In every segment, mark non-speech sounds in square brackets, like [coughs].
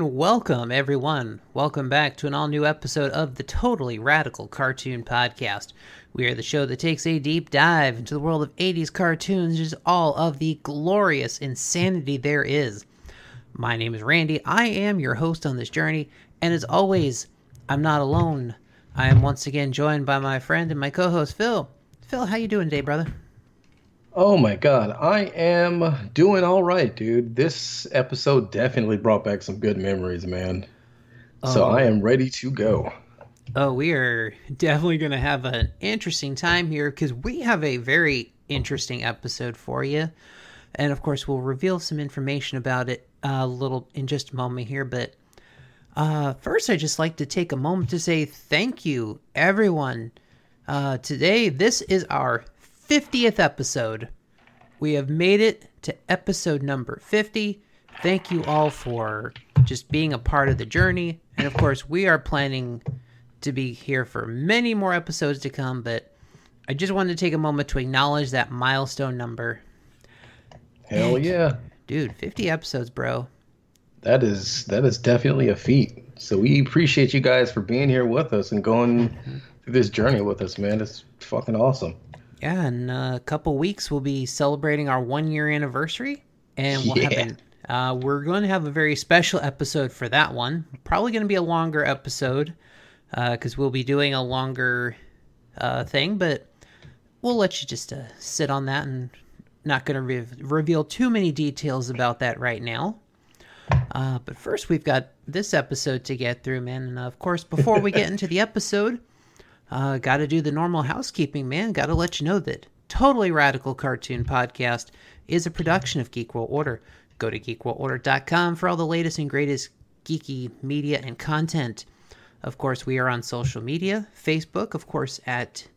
And welcome, everyone. Welcome back to an all new episode of the Totally Radical Cartoon Podcast. We are the show that takes a deep dive into the world of 80s cartoons, just all of the glorious insanity there is. My name is Randy. I am your host on this journey, and as always, I'm not alone. I am once again joined by my friend and my co-host Phil. Phil, how you doing today, brother? Oh my god, I am doing all right, dude. This episode definitely brought back some good memories, man. So Oh. I am ready to go. Oh, we are definitely going to have an interesting time here because we have a very interesting episode for you. And of course, we'll reveal some information about it a little in just a moment here. But uh, first, I'd just like to take a moment to say thank you, everyone. Uh, today, this is our 50th episode. We have made it to episode number 50. Thank you all for just being a part of the journey. And of course, we are planning to be here for many more episodes to come, but I just wanted to take a moment to acknowledge that milestone number. Hell yeah. Dude, 50 episodes, bro. That is that is definitely a feat. So we appreciate you guys for being here with us and going through this journey with us, man. It's fucking awesome. Yeah, in a couple weeks, we'll be celebrating our one year anniversary. And we'll have Yeah. an, uh, we're going to have a very special episode for that one. Probably going to be a longer episode because we'll be doing a longer uh, thing, but we'll let you just uh, sit on that and not going to re- reveal too many details about that right now. Uh, but first, we've got this episode to get through, man. And uh, of course, before we get into the episode, uh, got to do the normal housekeeping, man. Got to let you know that Totally Radical Cartoon Podcast is a production of Geek World Order. Go to geekworldorder.com for all the latest and greatest geeky media and content. Of course, we are on social media Facebook, of course, at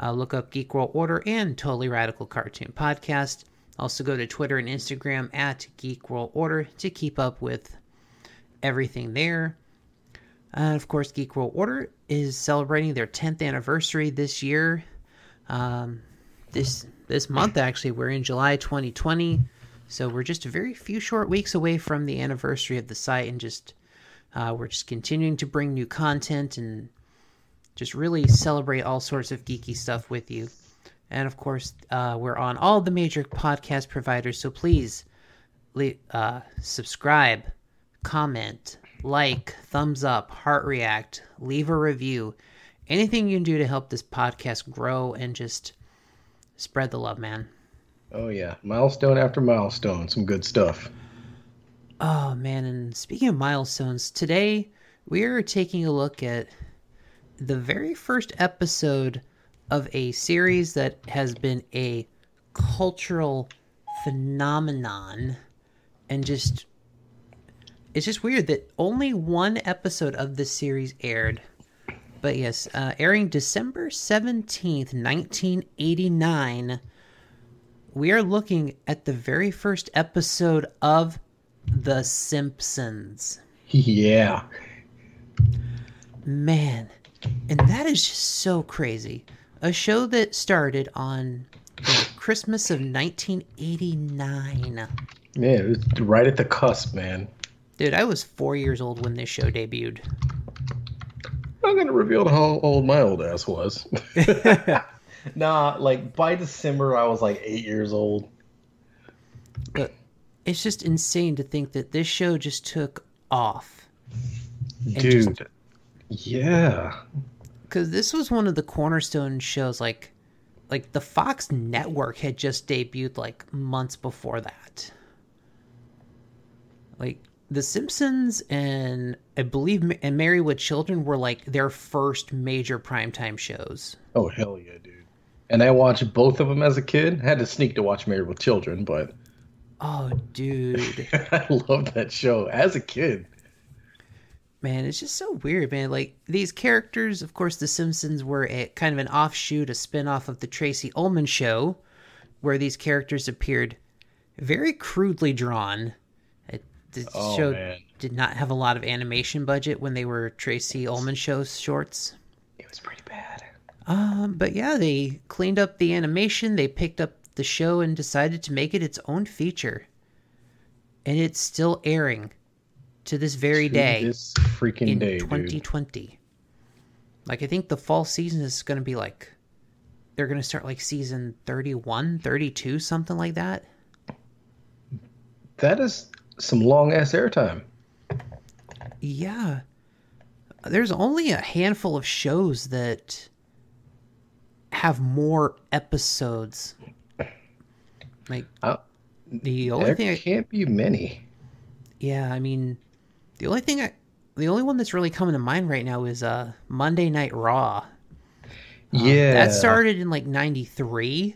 uh, look up Geek World Order and Totally Radical Cartoon Podcast. Also, go to Twitter and Instagram at Geek World Order to keep up with everything there. Uh, of course, Geek World Order is celebrating their 10th anniversary this year. Um, this this month, actually, we're in July 2020, so we're just a very few short weeks away from the anniversary of the site, and just uh, we're just continuing to bring new content and just really celebrate all sorts of geeky stuff with you. And of course, uh, we're on all the major podcast providers, so please le- uh, subscribe, comment, like, thumbs up, heart react, leave a review. Anything you can do to help this podcast grow and just spread the love, man. Oh yeah. Milestone after milestone. Some good stuff. Oh man, and speaking of milestones, today we are taking a look at the very first episode of a series that has been a cultural phenomenon and just it's just weird that only one episode of this series aired. But yes, uh, airing December 17th, 1989, we are looking at the very first episode of The Simpsons. Yeah. Man, and that is just so crazy. A show that started on the Christmas of 1989. Yeah, it was right at the cusp, man. Dude, I was four years old when this show debuted. I'm not gonna reveal how old my old ass was. [laughs] [laughs] nah, like by December I was like eight years old. But it's just insane to think that this show just took off. just- Dude. Yeah. because this was one of the cornerstone shows like like the fox network had just debuted like months before that like the simpsons and i believe and married with children were like their first major primetime shows Oh hell yeah, dude. And I watched both of them as a kid. had to sneak to watch Married with Children, but oh dude [laughs] I loved that show as a kid. man it's just so weird man like these characters of course the simpsons were a kind of an offshoot a spin-off of the tracey ullman show where these characters appeared very crudely drawn the Oh, show man. did not have a lot of animation budget when they were tracey ullman show shorts It was pretty bad. um, but yeah they cleaned up the animation they picked up the show and decided to make it its own feature and it's still airing to this very To day This freaking in day, dude. 2020. Like I think the fall season is going to be like they're going to start like season 31, 32, something like that. That is some long ass airtime. Yeah. There's only a handful of shows that have more episodes. Like Uh, the only There thing I, can't be many. yeah, I mean the only thing I the only one that's really coming to mind right now is uh Monday Night Raw. yeah, That started in like 93,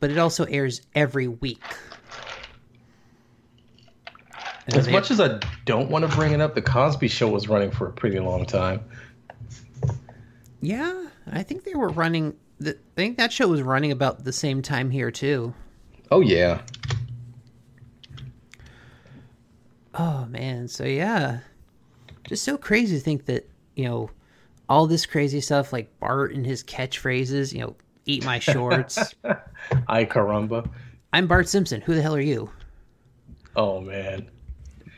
but it also airs every week. And As they- much as I don't want to bring it up, the Cosby Show was running for a pretty long time. yeah, I think they were running. The, I think that show was running about the same time here too. Oh yeah, Oh man, so yeah, just so crazy to think that you know all this crazy stuff like Bart and his catchphrases. You know, eat my shorts. [laughs] Ay caramba. I'm Bart Simpson. Who the hell are you, Oh man,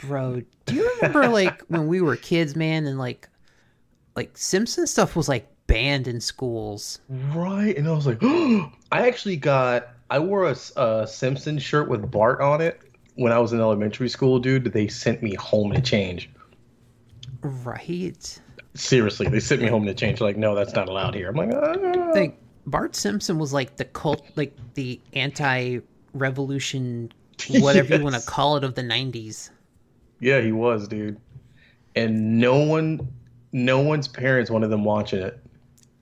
bro? Do you remember like when we were kids, man, and like like Simpson stuff was like banned in schools. right? And I was like, [gasps] I actually got. I wore a Simpson shirt with Bart on it when I was in elementary school, dude. They sent me home to change. Right. Seriously, they sent me home to change. Like, no, that's not allowed here. I'm like, ah. Like Bart Simpson was like the cult, like the anti-revolution, [laughs] whatever you want to call it, of the '90s. Yeah, he was, dude. And no one, no one's parents wanted them watching it.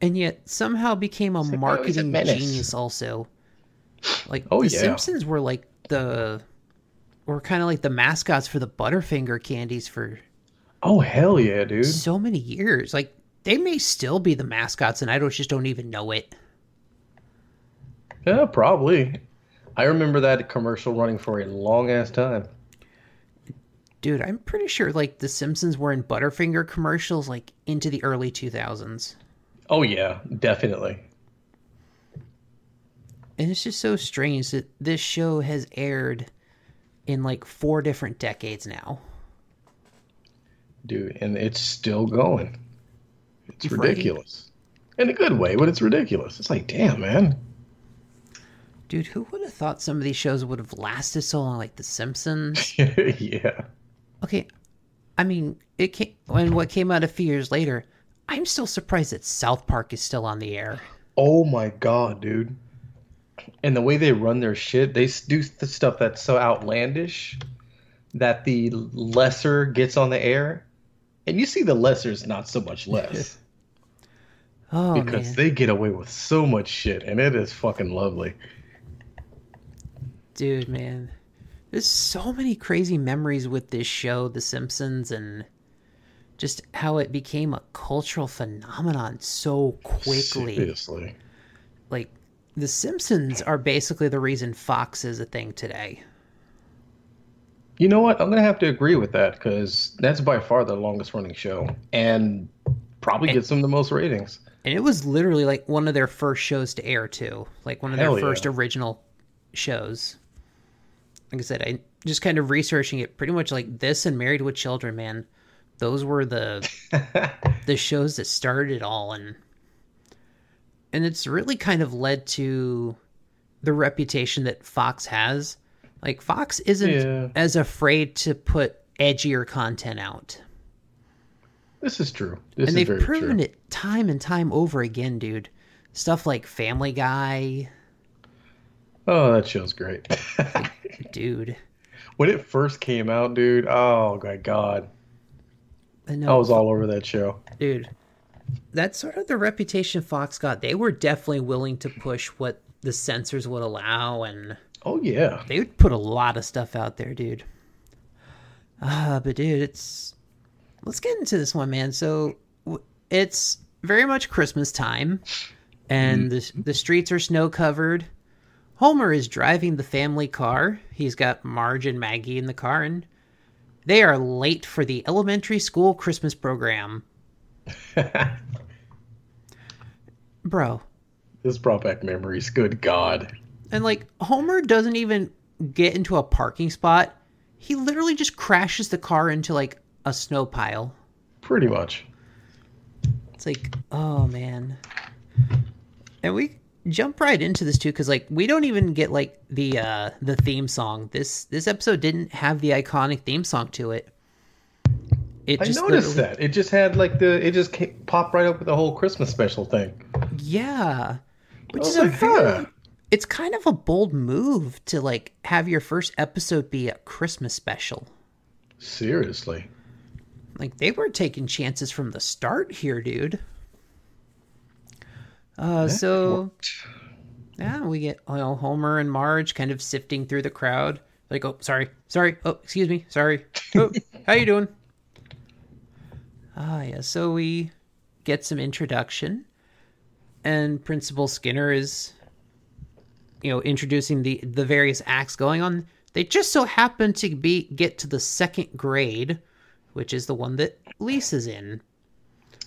and yet somehow became a like, oh, a marketing genius also like Oh, the yeah. simpsons were like the were kind of like the mascots for the butterfinger candies for Oh hell yeah, dude! so many years like they may still be the mascots and i don't just don't even know it Yeah, probably. I remember that commercial running for a long ass time. Dude i'm pretty sure like the simpsons were in butterfinger commercials like into the early 2000s Oh yeah, definitely. and it's just so strange that this show has aired in like four different decades now dude, and it's still going. It's ridiculous. In a good way, but it's ridiculous. It's like, damn, man. Dude, who would have thought some of these shows would have lasted so long, like The Simpsons? [laughs] yeah. Okay, I mean, it came when what came out a few years later. I'm still surprised that South Park is still on the air. Oh my god, dude. And the way they run their shit, they do the stuff that's so outlandish that the lesser gets on the air. And you see the lesser's not so much less [laughs] Oh because man, they get away with so much shit and it is fucking lovely. dude, man, there's so many crazy memories with this show, The Simpsons, and just how it became a cultural phenomenon so quickly. Seriously. Like, The Simpsons are basically the reason Fox is a thing today. You know what? I'm gonna have to agree with that because that's by far the longest running show, and probably gets them the most ratings. And it was literally like one of their first shows to air too, like one of their Hell yeah. first original shows. Like I said, I just kind of researching it. Pretty much like this and Married with Children, man. Those were the [laughs] the shows that started it all, and and it's really kind of led to the reputation that Fox has. Like Fox isn't Yeah. as afraid to put edgier content out. This is true. This and is they've proven true. it time and time over again, dude. Stuff like Family Guy, Oh, that show's great. [laughs] dude. when it first came out, dude. Oh my god, I know, I was all over that show. dude. That's sort of the reputation Fox got. They were definitely willing to push what the censors would allow, and Oh yeah. they would put a lot of stuff out there, dude. Ah, but dude, it's let's get into this one, man. So it's very much Christmas time, and the the streets are snow covered. Homer is driving the family car. He's got Marge and Maggie in the car, and they are late for the elementary school Christmas program. [laughs] Bro, this brought back memories. Good god. And like Homer doesn't even get into a parking spot. He literally just crashes the car into like a snow pile. Pretty much. It's like, oh man. And we jump right into this too cuz like we don't even get like the uh the theme song. This this episode didn't have the iconic theme song to it. It I noticed that. It just had like the it just came, popped right up with the whole Christmas special thing. Yeah. Which is a very, it's kind of a bold move to like have your first episode be a Christmas special. Seriously. Like they were taking chances from the start here, dude. Uh, so worked. yeah, we get you know, Homer and Marge kind of sifting through the crowd. Like, oh, sorry, sorry, oh, excuse me, sorry. [laughs] Oh, how you doing? Ah, yeah. So we get some introduction, and Principal Skinner is, you know, introducing the the various acts going on. They just so happen to be get to the second grade, which is the one that Lisa's in.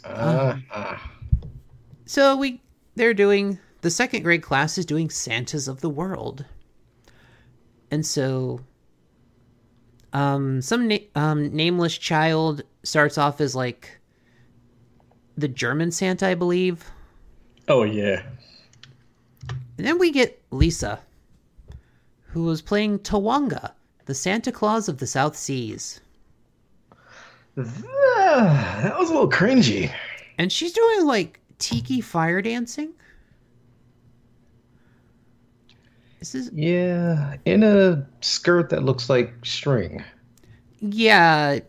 Uh, uh. So we they're doing the second grade class is doing Santas of the World. And so um some na- um nameless child starts off as like the German Santa, I believe. Oh yeah. And then we get Lisa, who was playing Tawanga, the Santa Claus of the South Seas. That was a little cringy. And she's doing like tiki fire dancing. This is yeah, in a skirt that looks like string. Yeah,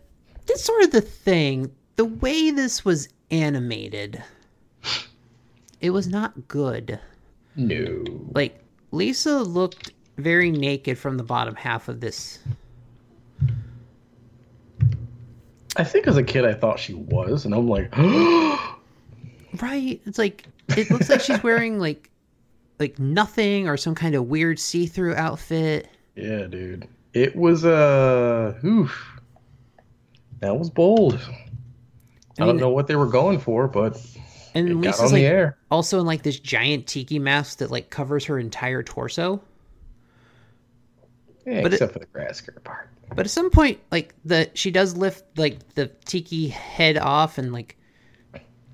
that's sort of the thing. The way this was animated, it was not good. No. Like Lisa looked very naked from the bottom half of this I think as a kid I thought she was, and I'm like, [gasps] oh, right. It's like it looks like she's wearing like like nothing or some kind of weird see-through outfit. Yeah, dude. It was uh oof. That was bold. I, I don't know what they were going for, but and it Lisa's like air. also in like this giant tiki mask that like covers her entire torso. Yeah, but except it, for the grass skirt part. But at some point, like the she does lift like the tiki head off, and like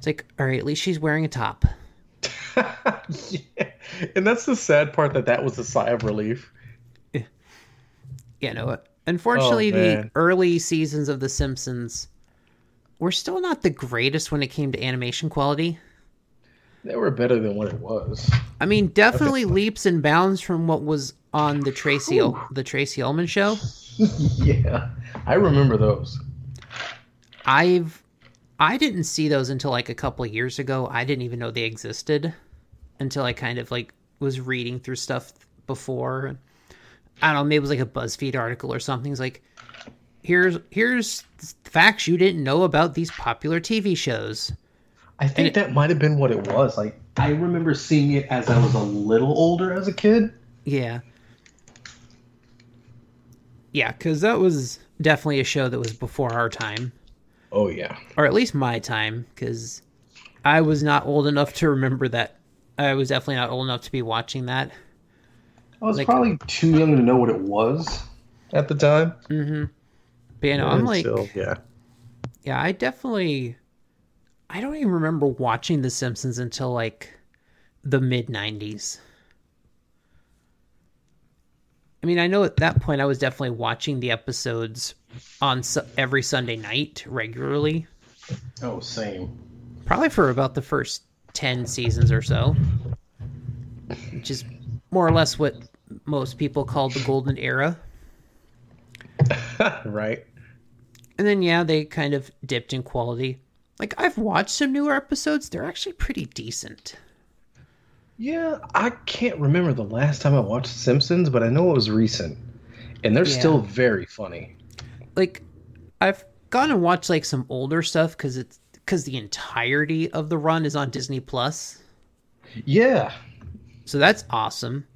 it's like, all right, at least she's wearing a top. [laughs] yeah, and that's the sad part that that was a sigh of relief. Yeah, no. Unfortunately, oh, the early seasons of The Simpsons were still not the greatest when it came to animation quality. They were better than what it was. I mean, definitely leaps and bounds from what was on the Tracey the Tracey Ullman show. [laughs] yeah, I remember those. I've I didn't see those until like a couple years ago. I didn't even know they existed until I kind of like was reading through stuff before. I don't know, maybe it was like a BuzzFeed article or something. It's like here's here's facts you didn't know about these popular TV shows. I think it, that might have been what it was. Like I remember seeing it as I was a little older as a kid. Yeah. Yeah, because that was definitely a show that was before our time. Oh yeah, or at least my time, because I was not old enough to remember that. I was definitely not old enough to be watching that. I was like, probably too young to know what it was at the time. Mm-hmm. But you know, I'm like, still, yeah, yeah. I definitely, I don't even remember watching The Simpsons until like the mid '90s. I mean, I know at that point I was definitely watching the episodes on su- every Sunday night regularly. Oh, same. Probably for about the first 10 seasons or so, which is more or less what most people call the golden era. [laughs] right. And then, yeah, they kind of dipped in quality. Like, I've watched some newer episodes, they're actually pretty decent. Yeah, I can't remember the last time I watched Simpsons, but I know it was recent, and they're yeah. still very funny. Like, I've gone and watched like some older stuff because it's because the entirety of the run is on Disney Plus. Yeah, so that's awesome.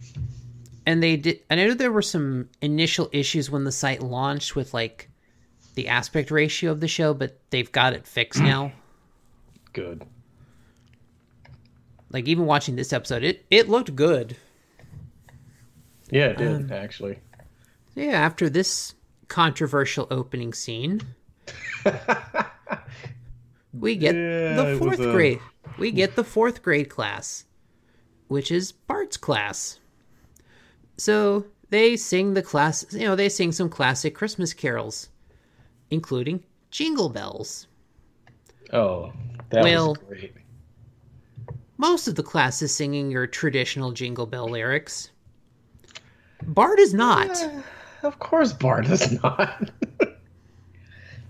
And they did. I know there were some initial issues when the site launched with like the aspect ratio of the show, but they've got it fixed now. [clears throat] Good. Like even watching this episode, it it looked good. Yeah, it did um, actually. Yeah, after this controversial opening scene, [laughs] we get Yeah, the fourth a- grade. We get the fourth grade class, which is Bart's class. So they sing the class, you know, they sing some classic Christmas carols, including Jingle Bells. Oh, that Well- was great. Most of the class is singing your traditional Jingle Bell lyrics. Bart is not. Eh, of course, Bart is [laughs] not.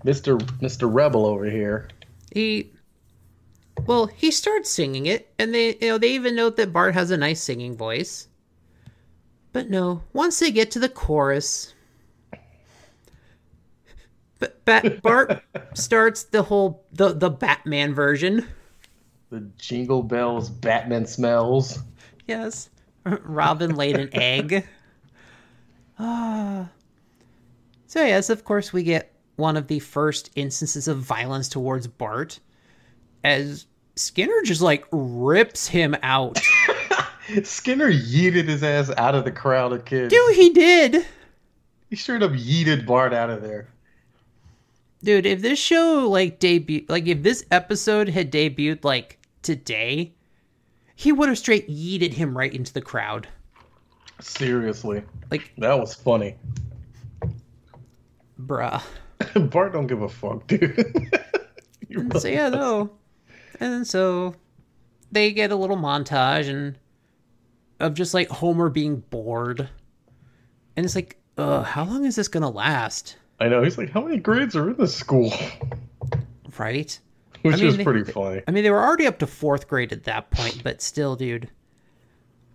Mister Mister Rebel over here. He, well, he starts singing it, and they, you know, they even note that Bart has a nice singing voice. But no, once they get to the chorus, but Bat- Bart [laughs] starts the whole the the Batman version. The Jingle Bells, Batman smells. Yes, [laughs] Robin laid an egg. Ah. So yes, of course, we get one of the first instances of violence towards Bart, as Skinner just like rips him out. [laughs] Skinner yeeted his ass out of the crowd of kids. Dude, he did. He straight up yeeted Bart out of there. Dude, if this show like debut, like if this episode had debuted like today, he would have straight yeeted him right into the crowd. Seriously, Like, that was funny. bruh. [laughs] Bart don't give a fuck, dude. [laughs] Really so yeah, no. And then so they get a little montage and of just like Homer being bored. And it's like, uh, how long is this gonna last? I know. He's like, how many grades are in this school? Right? Which mean, is they- pretty funny. I mean, they were already up to fourth grade at that point, but still, dude.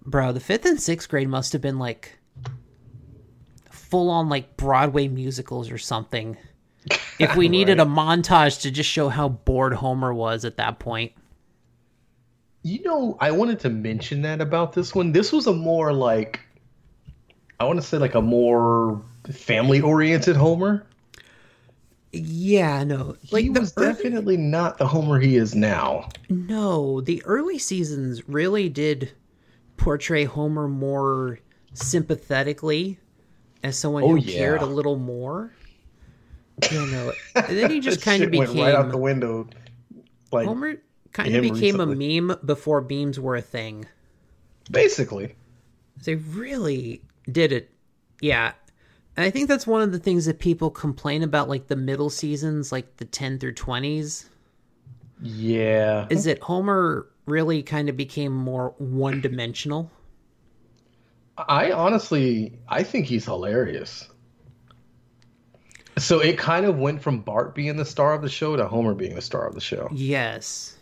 Bro, the fifth and sixth grade must have been like full on like Broadway musicals or something. If we [laughs] needed a montage to just show how bored Homer was at that point. You know, I wanted to mention that about this one. This was a more like, I want to say like a more family-oriented Homer. Yeah, no. Like he was early- definitely not the Homer he is now. No, the early seasons really did portray Homer more sympathetically as someone Oh, who yeah. cared a little more. You know, and then he [laughs] just kind of went became right out the window. Like Homer kind of became a meme before memes were a thing. basically, They really did it. Yeah. And I think that's one of the things that people complain about like the middle seasons, like the 10 through 20s, yeah. is that Homer really kind of became more one-dimensional. I honestly, I think he's hilarious. So it kind of went from Bart being the star of the show to Homer being the star of the show. Yes.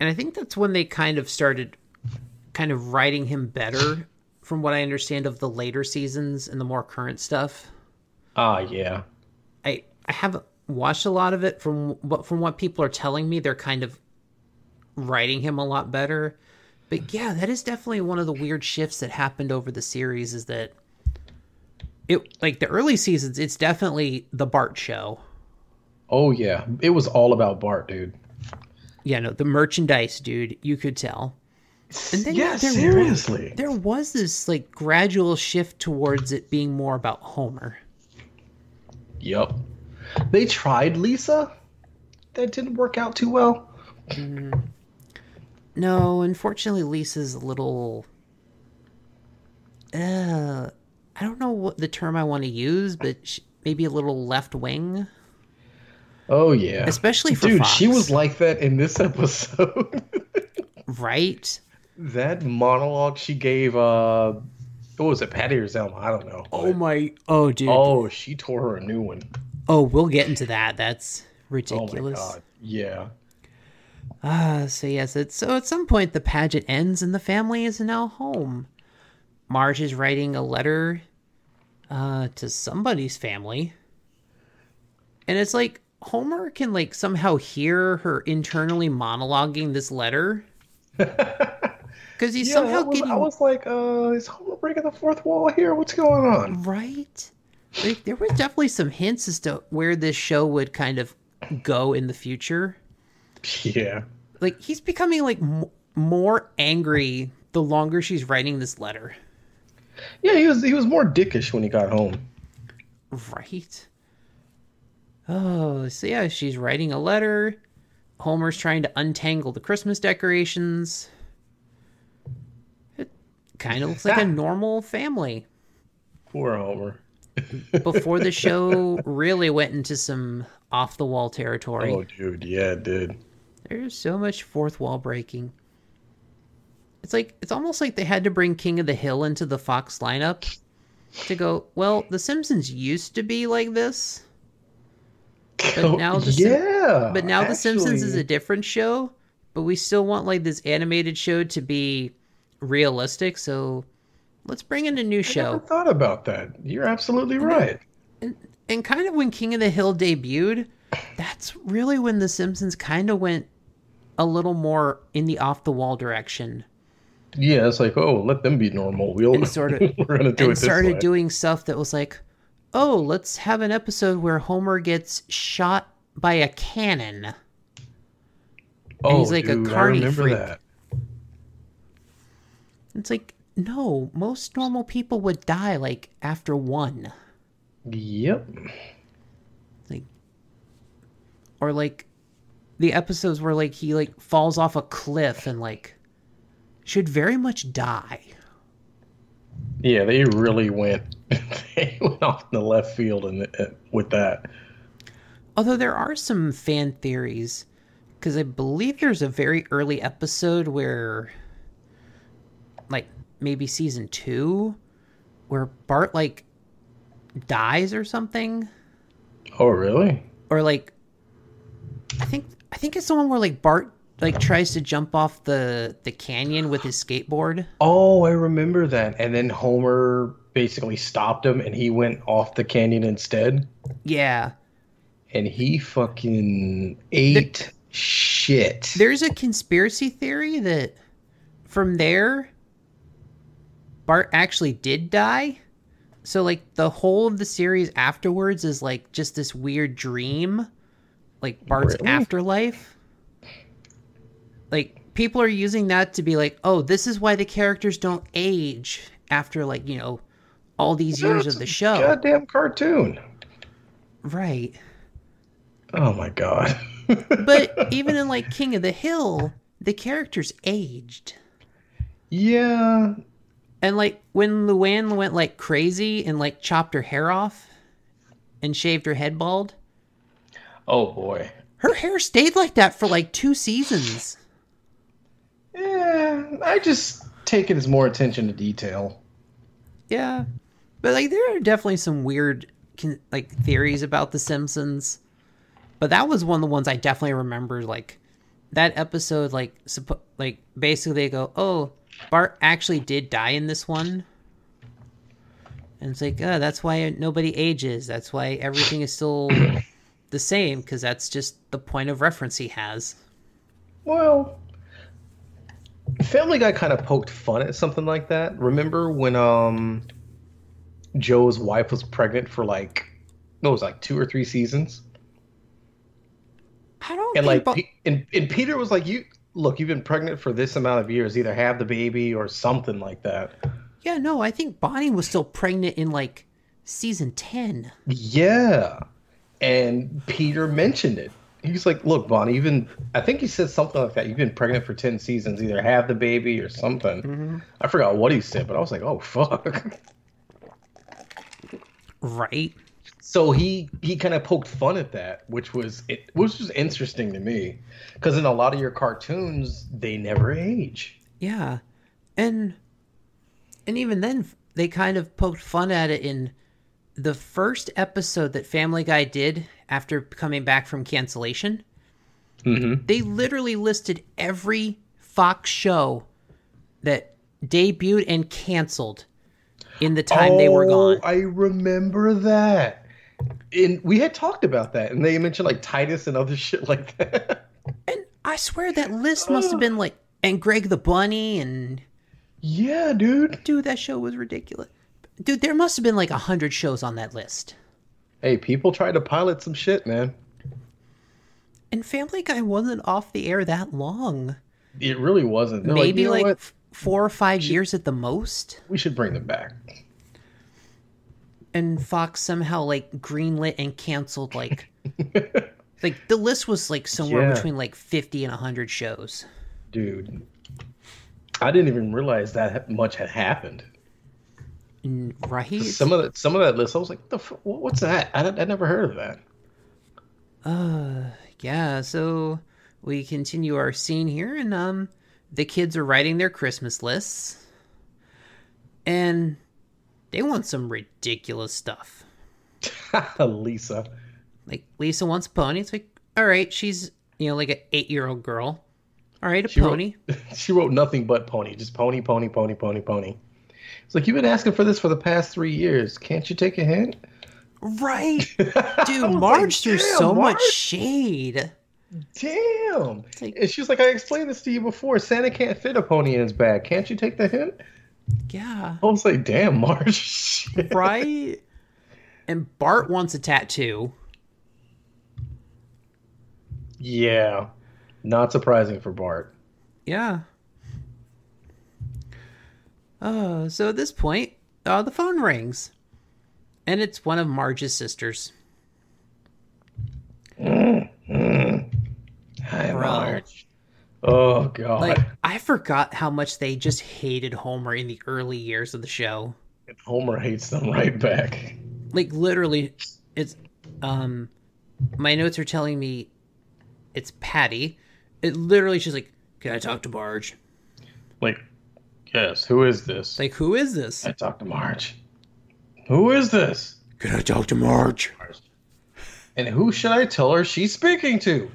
And I think that's when they kind of started kind of writing him better from what I understand of the later seasons and the more current stuff. Ah, yeah. I I haven't watched a lot of it from what from what people are telling me they're kind of writing him a lot better. But yeah, that is definitely one of the weird shifts that happened over the series is that it like the early seasons it's definitely the Bart show. Oh yeah. It was all about Bart, dude. Yeah, no, the merchandise, dude, you could tell. And then yeah, there seriously. Was, there was this like gradual shift towards it being more about Homer. Yep. They tried Lisa. That didn't work out too well. No, unfortunately, Lisa's a little. Uh, I don't know what the term I want to use, but sh maybe a little left wing, Oh yeah. especially for Dude, Fox, she was like that in this [laughs] episode. right. that monologue she gave uh what was it, Patty or Selma? I don't know. Oh my! Oh, dude. Oh, she tore her a new one. We'll get into that. That's Oh ridiculous. my god. Yeah. Ah, so yes, it's so at some point the pageant ends and the family is now home. Marge is writing a letter uh to somebody's family. And it's like Homer can like somehow hear her internally monologuing this letter. [laughs] Cuz he's Yeah, somehow was, getting I was like, uh, is Homer breaking the fourth wall here? What's going on? right. Like there was definitely some hints as to where this show would kind of go in the future. Yeah. like he's becoming like m- more angry the longer she's writing this letter Yeah, he was he was more dickish when he got home. right Oh, so yeah, she's writing a letter. Homer's trying to untangle the Christmas decorations. It kind of looks like a [laughs] normal family Poor Homer. Before the show really went into some off the wall territory. Oh, dude, yeah, dude. There's so much fourth wall breaking. It's like it's almost like they had to bring King of the Hill into the Fox lineup to go, well, The Simpsons used to be like this, but [laughs] now the Sim- yeah, but now The Simpsons is a different show, but we still want like this animated show to be realistic, so let's bring in a new I never show. thought about that. You're absolutely right. And kind of when King of the Hill debuted, that's really when The Simpsons kind of went a little more in the off the wall direction. Yeah, it's like, oh, let them be normal. We'll And sort of- [laughs] we're gonna do it and this started way. doing stuff that was like, oh, let's have an episode where Homer gets shot by a cannon. oh, he's like a dude, I remember freak. that. It's like, no, most normal people would die like after one. Yep. Like, or like the episodes where like he like falls off a cliff and like should very much die. Yeah, they really went. [laughs] they went off in the left field and uh, with that. Although there are some fan theories, because I believe there's a very early episode where, like, maybe season two, where Bart, like, dies or something. Oh, really? Or, like, I think, I think it's the one where, like, Bart, like, tries to jump off the, the canyon with his skateboard. Oh, I remember that. And then Homer basically stopped him, and he went off the canyon instead. Yeah. And he fucking ate shit. There's a conspiracy theory that from there, Bart actually did die. So, like, the whole of the series afterwards is like just this weird dream, like Bart's Really? afterlife. Like, people are using that to be like, oh, this is why the characters don't age after, like, you know, all these years That's of the show. Goddamn cartoon. Right. Oh my god. [laughs] But even in, like, King of the Hill, the characters aged. yeah, And like when Luann went like crazy and like chopped her hair off and shaved her head bald, Oh boy. her hair stayed like that for like two seasons. Yeah, I just take it as more attention to detail. Yeah. But like there are definitely some weird like theories about the Simpsons. But that was one of the ones I definitely remember like that episode like suppo- like basically they go, "Oh, Bart actually did die in this one." And it's like, "Oh, that's why nobody ages. That's why everything is still [coughs] the same because that's just the point of reference he has." Well, Family Guy kind of poked fun at something like that. Remember when um Joe's wife was pregnant for like it was like two or three seasons, I don't and like Bo- and, and Peter was like, "You look, you've been pregnant for this amount of years. Either have the baby or something like that." Yeah, no, I think Bonnie was still pregnant in like season 10. Yeah. And Peter mentioned it. He's like, look, Bonnie, you've been, I think he said something like that. You've been pregnant for 10 seasons, either have the baby or something. Mm-hmm. I forgot what he said, but I was like, oh, fuck. Right? So he, he kind of poked fun at that, which was, it, which was interesting to me. Because in a lot of your cartoons, they never age. Yeah. And and even then they kind of poked fun at it in the first episode that Family Guy did after coming back from cancellation. Mm-hmm. They literally listed every Fox show that debuted and canceled in the time they were gone. Oh, I remember that. And we had talked about that, and they mentioned like Titus and other [laughs] shit like that. And I swear that list must have been like and Greg the Bunny and yeah, dude. dude, that show was ridiculous. Dude, there must have been like a hundred shows on that list. Hey, people try to pilot some shit, man. And Family Guy wasn't off the air that long. It really wasn't. They're Maybe you know like, f- four or five years at the most. we should bring them back. And Fox somehow like greenlit and canceled like [laughs] like the list was like somewhere Yeah. between like 50 and 100 shows. Dude, I didn't even realize that much had happened. Right? Some of that, some of that list, I was like, "The f- what's that?" I, I never heard of that. Uh, yeah. So we continue our scene here, and um, the kids are writing their Christmas lists, and they want some ridiculous stuff. [laughs] Lisa. Like Lisa wants a pony. It's like, all right, she's you know like an eight-year-old girl. All right, a She wrote- pony. [laughs] she wrote nothing but pony, just pony, pony, pony, pony, pony. It's like you've been asking for this for the past three years. Can't you take a hint? Right, [laughs] dude. Marge like, threw "Damn, so much shade. Damn. like- and she's like, I explained this to you before. Santa can't fit a pony in his bag. Can't you take the hint? Yeah, I was like, damn, Marge. [laughs] Shit. right. And Bart wants a tattoo. Yeah. Not surprising for Bart. Yeah. Uh, so at this point, uh, the phone rings. And it's one of Marge's sisters. Hi, Bro. Marge. Oh, God. Like, I forgot how much they just hated Homer in the early years of the show. And Homer hates them right back. Like, literally, it's, um, my notes are telling me it's Patty. It literally, she's like, Can I talk to Marge? Like, yes, who is this? Like, who is this? I talk to Marge. Who is this? Can I talk to Marge? And who should I tell her she's speaking to?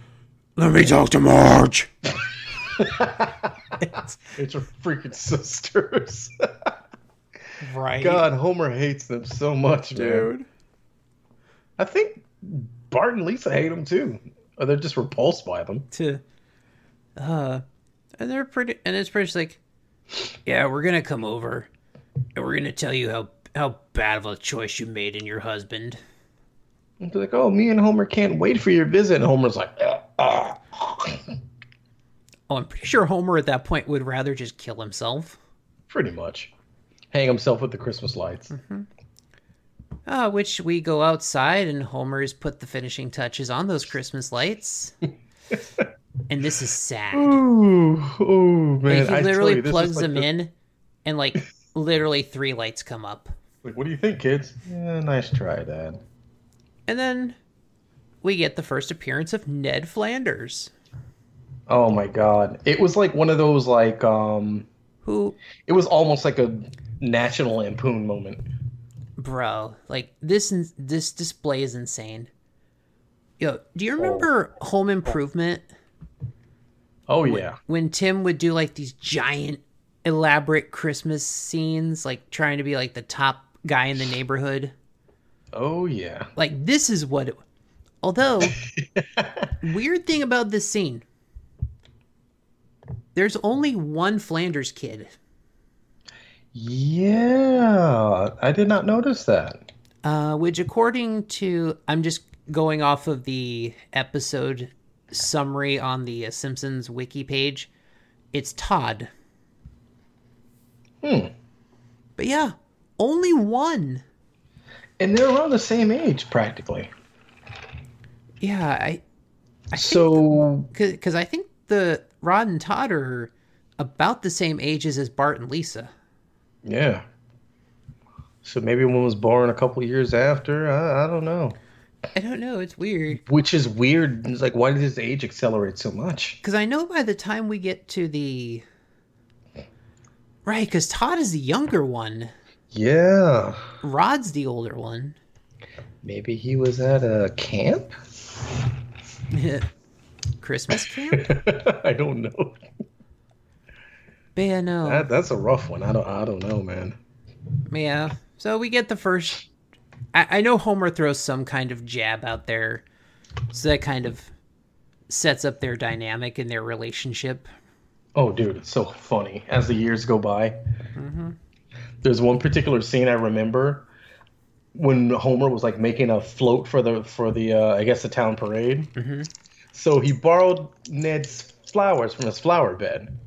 Let me talk to Marge. [laughs] [laughs] It's it's her freaking sisters. [laughs] right. God, Homer hates them so much, dude. I think Bart and Lisa hate them too. Or they're just repulsed by them. to uh and they're pretty and it's pretty just like yeah we're gonna come over and we're gonna tell you how how bad of a choice you made in your husband And they're like, oh, me and Homer can't wait for your visit. And Homer's like. Oh i'm pretty sure homer at that point would rather just kill himself pretty much. Hang himself with the Christmas lights. uh which we go outside and homer's put the finishing touches on those christmas lights [laughs] and this is sad Ooh, ooh, man. like, he literally you, plugs like them the- in and like [laughs] literally three lights come up Like, what do you think, kids? Yeah, nice try, Dad. and then we get the first appearance of ned flanders Oh my god. It was like one of those like um who it was almost like a national lampoon moment. bro like this this display is insane yo do you remember home improvement Oh yeah. when tim would do like these giant elaborate christmas scenes like trying to be like the top guy in the neighborhood Oh yeah. like this is what it although [laughs] weird thing about this scene there's only one flanders kid Yeah. I did not notice that. Uh, which, according to, I'm just going off of the episode summary on the uh, Simpsons wiki page, it's Todd. Hmm. But yeah, only one. And they're around the same age practically. Yeah, I, I So because I think the Rod and Todd are about the same ages as Bart and Lisa. yeah. So maybe one was born a couple years after. I, I don't know. I don't know, it's weird. Which is weird. It's like, why did his age accelerate so much? Because I know by the time we get to the. Right, because Todd is the younger one. Yeah. Rod's the older one. Maybe he was at a camp? [laughs] Christmas [laughs] camp? I don't know. Yeah, no. That, that's a rough one. I don't I don't know, man. yeah. So we get the first. I, I know Homer throws some kind of jab out there. So that kind of sets up their dynamic and their relationship. Oh, dude, it's so funny as the years go by. There's one particular scene I remember when Homer was like making a float for the for the uh, I guess the town parade. So he borrowed Ned's flowers from his flower bed.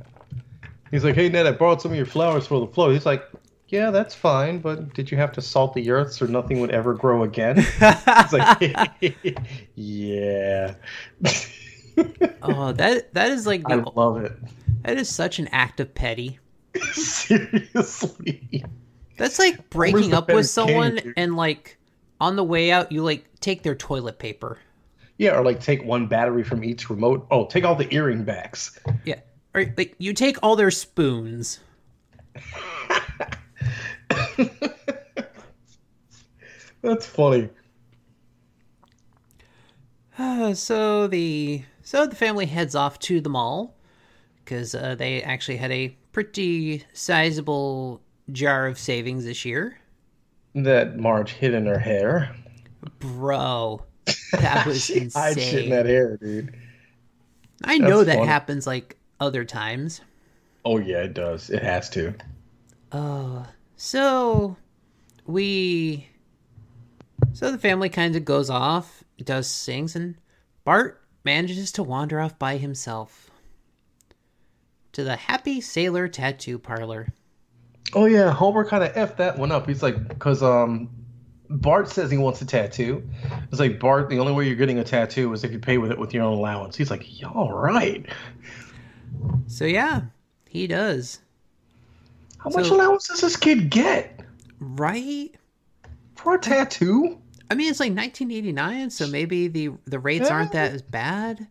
He's like, "Hey Ned, I borrowed some of your flowers for the float." He's like, Yeah, that's fine, but did you have to salt the earth so nothing would ever grow again? it's like, [laughs] yeah. [laughs] oh, that that is like I love it. that is such an act of petty. [laughs] Seriously. That's like breaking up with someone dude? and like on the way out you like take their toilet paper. Yeah, or like take one battery from each remote. Oh, take all the earring backs. Yeah. Or like you take all their spoons. [laughs] That's funny. Uh, so the so the family heads off to the mall because uh, they actually had a pretty sizable jar of savings this year. That Marge hid in her hair. Bro, [laughs] that was She hides shit in that hair, dude. I know That's that funny. happens like other times. Oh yeah, it does. It has to. Uh, so we so the family kind of goes off, does things, and Bart manages to wander off by himself to the Happy Sailor Tattoo Parlor. Oh yeah, Homer kind of effed that one up. He's like, because um, Bart says he wants a tattoo. It's like Bart, the only way you're getting a tattoo is if you pay with it with your own allowance. He's like, yeah, all right. So yeah, he does. How much allowance does this kid get Right? for a tattoo? I mean, it's like 1989, so maybe the the rates aren't that as bad.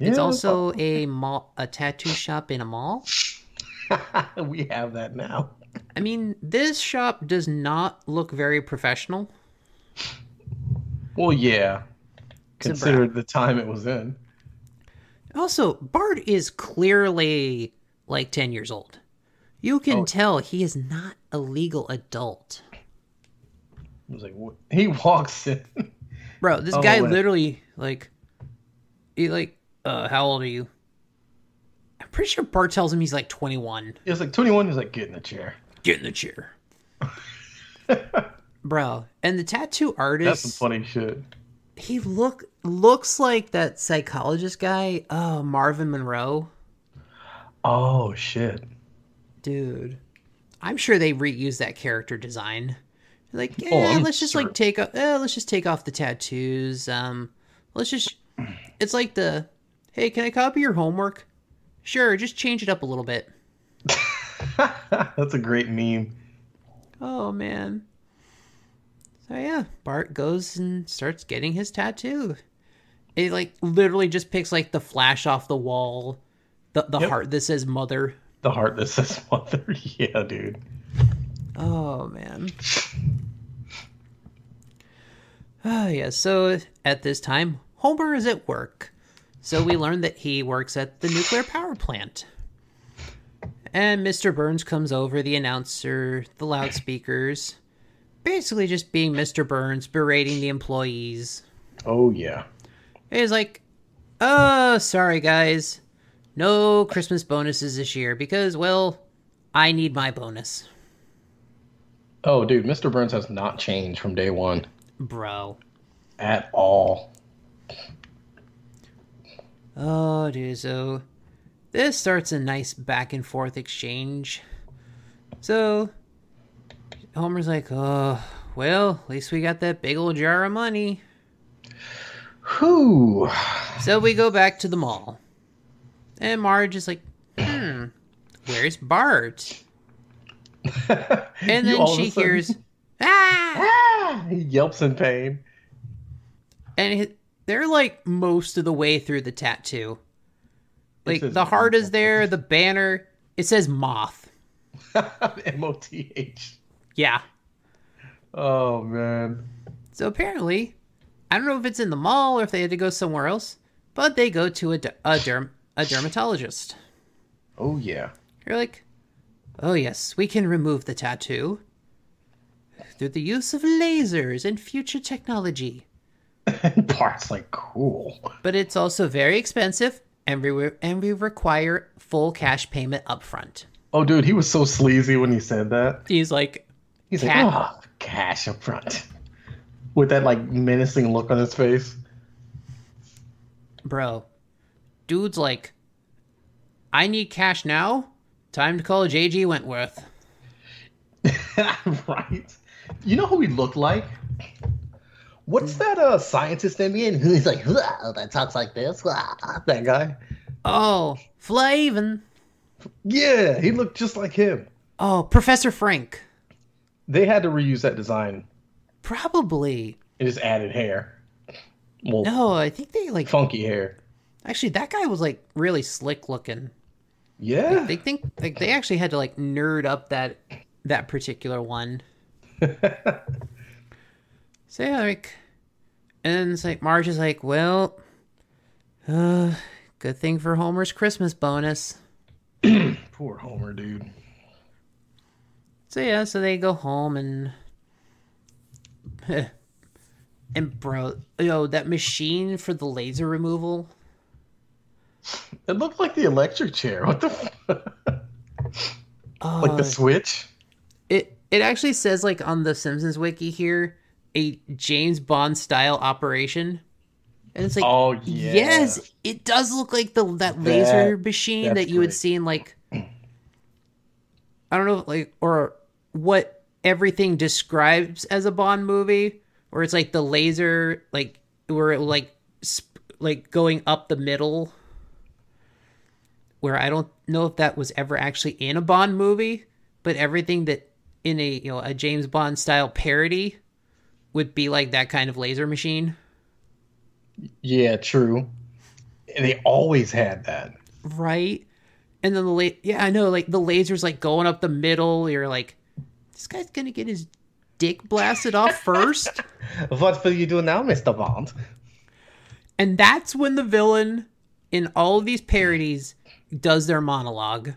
It's also a mall, a tattoo shop in a mall. [laughs] we have that now. I mean, this shop does not look very professional. Well, yeah, a consider the time it was in. Also, Bart is clearly like 10 years old. You can Oh. tell he is not a legal adult. It was like what? [laughs] he walks in. Bro, this Oh, guy literally like he like uh how old are you? I'm pretty sure Bart tells him he's like 21. He's like 21. He's like, get in the chair. Get in the chair. [laughs] Bro, and the tattoo artist That's artist some funny shit. he look looks like that psychologist guy, uh Marvin Monroe. Oh shit. Dude, I'm sure they reuse that character design. Like, yeah, Oh, let's just sure. like take off. Eh, let's just take off the tattoos. Um, let's just. It's like the, hey, can I copy your homework? Sure, just change it up a little bit. [laughs] That's a great meme. Oh man. So yeah, Bart goes and starts getting his tattoo. It like literally just picks like the flash off the wall, the the Yep. heart that says mother. The heart that says [laughs] mother. Yeah, dude. Oh man. Ah yeah, so at this time, Homer is at work. So we learn that he works at the nuclear power plant. And Mr. Burns comes over, the announcer, the loudspeakers, basically just being Mr. Burns, berating the employees. Oh yeah. He's like, "Oh, sorry guys. No Christmas bonuses this year because well, I need my bonus." Oh, dude, Mr. Burns has not changed from day one Bro. at all. Oh, dude. So this starts a nice back and forth exchange. So Homer's like, oh, well, at least we got that big old jar of money. Whew. So we go back to the mall. And Marge is like, hmm, where's Bart? [laughs] And then all of a she sudden- hears, [laughs] ah! Ah! He yelps in pain. And they're like most of the way through the tattoo. Like the heart is there, the banner, it says moth. [laughs] M O T H. Yeah. Oh man. So apparently, I don't know if it's in the mall or if they had to go somewhere else, but they go to a, a, derm, a dermatologist. Oh yeah. You're like, oh yes, we can remove the tattoo through the use of lasers and future technology. [laughs] Bart's like, cool. But it's also very expensive, and we, and we require full cash payment up front. Oh, dude, he was so sleazy when he said that. He's like, He's Cat- like, ah, cash up front. With that like menacing look on his face. bro, dude's like, I need cash now. Time to call JG Wentworth. [laughs] right. You know who he looked like? What's that uh scientist name again? Who's [laughs] like that talks like this? Whoa," That guy. Oh, Flavin. Yeah, he looked just like him. Oh, Professor Frink. They had to reuse that design Probably. and just added hair. Well, No, I think they like. funky hair. Actually, that guy was like really slick looking. Yeah. They think like they actually had to like nerd up that that particular one. [laughs] So yeah, like, and it's like Marge is like, well, uh, good thing for Homer's Christmas bonus. [clears throat] Poor Homer, dude. So yeah, so they go home and [laughs] and bro, yo, that machine for the laser removal. It looked like the electric chair. What the? F- Oh, [laughs] like the switch? it it actually says like on the Simpsons wiki here, a James Bond style operation, and it's like, Oh yeah. yes, it does look like the that laser That- machine that you would great. see in like, I don't know, like or what everything describes as a Bond movie, where it's like the laser, like where it like sp- like going up the middle. Where I don't know if that was ever actually in a Bond movie, but everything that in a you know a James Bond style parody would be like that kind of laser machine, Yeah, true. And they always had that. right? And then the la- yeah, I know like the laser's like going up the middle. You're like, this guy's gonna get his dick blasted off first, [laughs] What will you do now, Mr. Bond? and that's when the villain in all of these parodies does their monologue.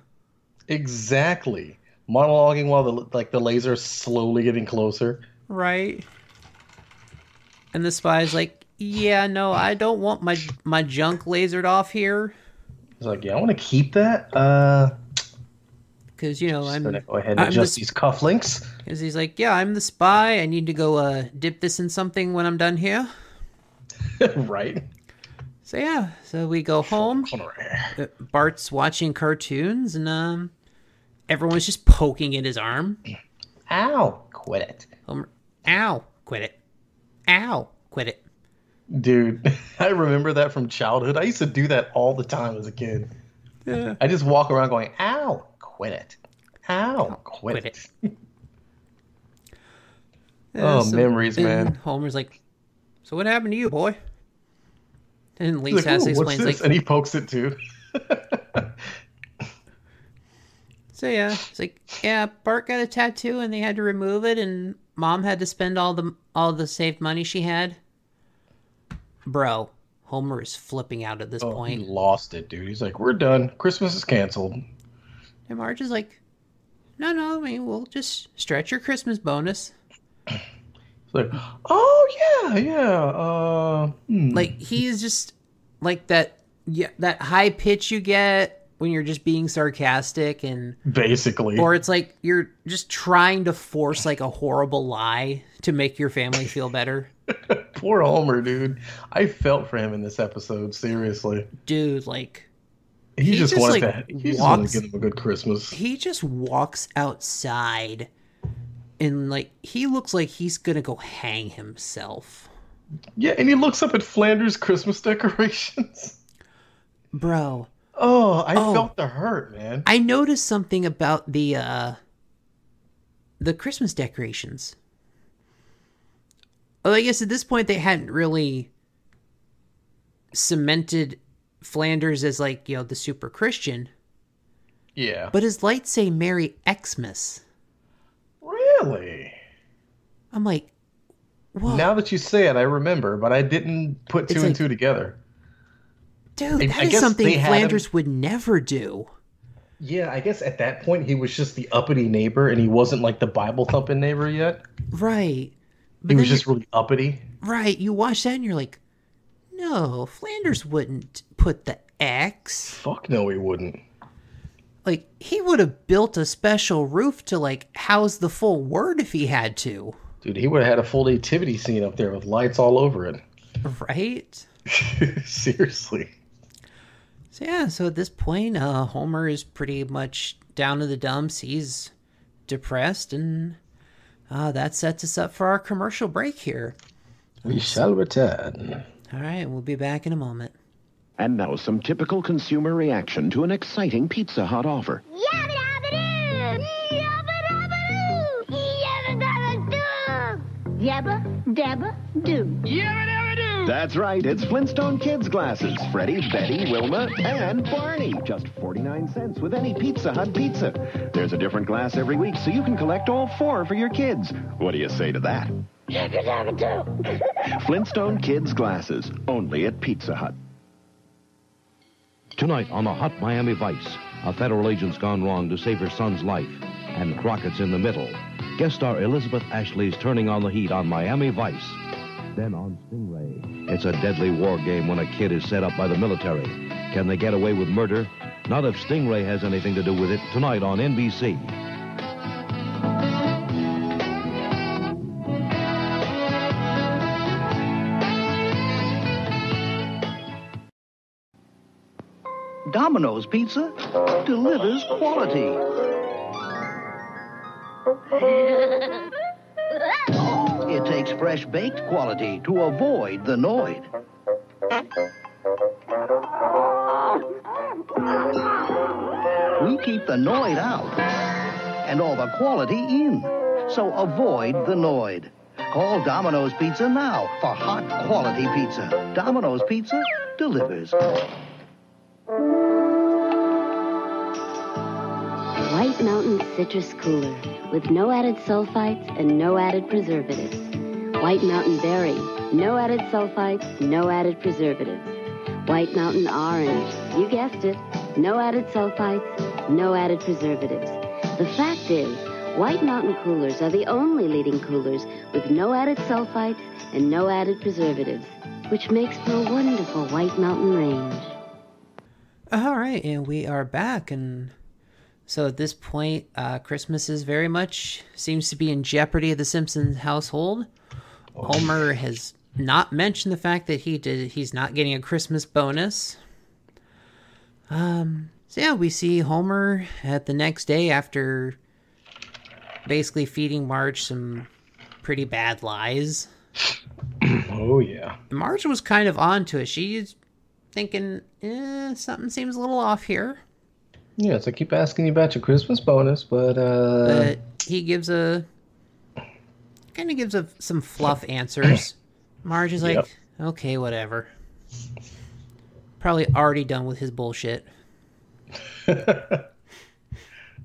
Exactly. Monologuing while the like the laser's slowly getting closer. right? And the spy's like, "Yeah, no, I don't want my my junk lasered off here He's like, yeah, I want to keep that. Uh, because you know I'm I'm." gonna go ahead and I'm adjust the- these cufflinks. Because he's like, "Yeah, I'm the spy. I need to go uh, dip this in something when I'm done here." [laughs] right. So yeah, so we go home. Uh, Bart's watching cartoons, and um, everyone's just poking at his arm. Ow! Quit it, Homer, ow, quit it. Ow, quit it. dude. [laughs] I remember that from childhood. I used to do that all the time as a kid. Yeah. I just walk around going, "Ow! Quit it! Ow! Quit, quit it!" it. [laughs] Oh, memories, man. Homer's like, "So what happened to you, boy?" And He's Lisa like, has to explain, like, and he pokes it too. [laughs] So yeah, it's like yeah, Bart got a tattoo and they had to remove it, and Mom had to spend all the all the saved money she had. Bro, Homer is flipping out at this Oh, he point, lost it, dude. He's like, "We're done. Christmas is canceled." and Marge is like, "No, no, I mean we'll just stretch your Christmas bonus." It's like, "Oh yeah, yeah." Uh, hmm. Like he's just like that, yeah, that high pitch you get when you're just being sarcastic, and basically, or it's like you're just trying to force like a horrible lie to make your family feel better. [laughs] poor Homer, dude. I felt for him in this episode. Seriously, Dude, like he, He just, just, wanted like, to. He walks- to give him a good Christmas. he just walks outside and like he looks like he's gonna go hang himself Yeah, and he looks up at Flanders' Christmas decorations. [laughs] bro Oh, I Oh. felt the hurt, man. i noticed something about the uh the christmas decorations well i guess at this point they hadn't really cemented flanders as like you know the super christian Yeah. but his lights say merry xmas really? i'm like whoa Now that you say it, I remember, but I didn't put two It's and like- two together. Dude that I is something had him- flanders would never do Yeah, I guess at that point he was just the uppity neighbor, and he wasn't like the Bible thumping neighbor yet. Right. But He was just really uppity. right. You watch that and you're like, no, Flanders wouldn't put the X. Fuck no, he wouldn't. Like he would have built a special roof to like house the full word if he had to. Dude, he would have had a full nativity scene up there with lights all over it. Right. [laughs] Seriously. So yeah. So at this point, uh, Homer is pretty much down to the dumps. He's depressed and Uh, that sets us up for our commercial break here. We shall return. All right, we'll be back in a moment. And now some typical consumer reaction to an exciting Pizza Hut offer. Yabba dabba doo! Yabba dabba doo! Yabba dabba doo! Yabba dabba doo! That's right, it's Flintstone Kids glasses. Freddie, Betty, Wilma, and Barney. Just 49 cents with any Pizza Hut pizza. There's a different glass every week, so you can collect all four for your kids. What do you say to that? Yabba dabba doo! Flintstone Kids glasses, only at Pizza Hut. Tonight on the Hot Miami Vice, a federal agent's gone wrong to save her son's life, and Crockett's in the middle. Guest star Elizabeth Ashley's turning on the heat on Miami Vice. Then on Stingray, it's a deadly war game when a kid is set up by the military. Can they get away with murder? Not if Stingray has anything to do with it. Tonight on NBC. Domino's Pizza delivers quality. [laughs] It takes fresh baked quality to avoid the Noid. We keep the Noid out and all the quality in. So avoid the Noid. Call Domino's Pizza now for hot quality pizza. Domino's Pizza delivers. White Mountain Citrus Cooler with no added sulfites and no added preservatives. White Mountain Berry, no added sulfites, no added preservatives. White Mountain Orange, you guessed it, no added sulfites, no added preservatives. The fact is, White Mountain coolers are the only leading coolers with no added sulfites and no added preservatives, which makes for a wonderful White Mountain range. All right, and we are back, and so at this point, uh, Christmas is very much seems to be in jeopardy of the Simpsons household. Homer has not mentioned the fact that he did he's not getting a Christmas bonus. Um, so yeah, we see Homer at the next day after basically feeding Marge some pretty bad lies. [clears throat] Oh yeah. Marge was kind of on to it. She's thinking, eh, something seems a little off here. Yeah, so I keep asking you about your Christmas bonus, but uh but he gives a kind of gives a, some fluff answers. [clears throat] Marge is like, Yep. okay, whatever. Probably already done with his bullshit. [laughs]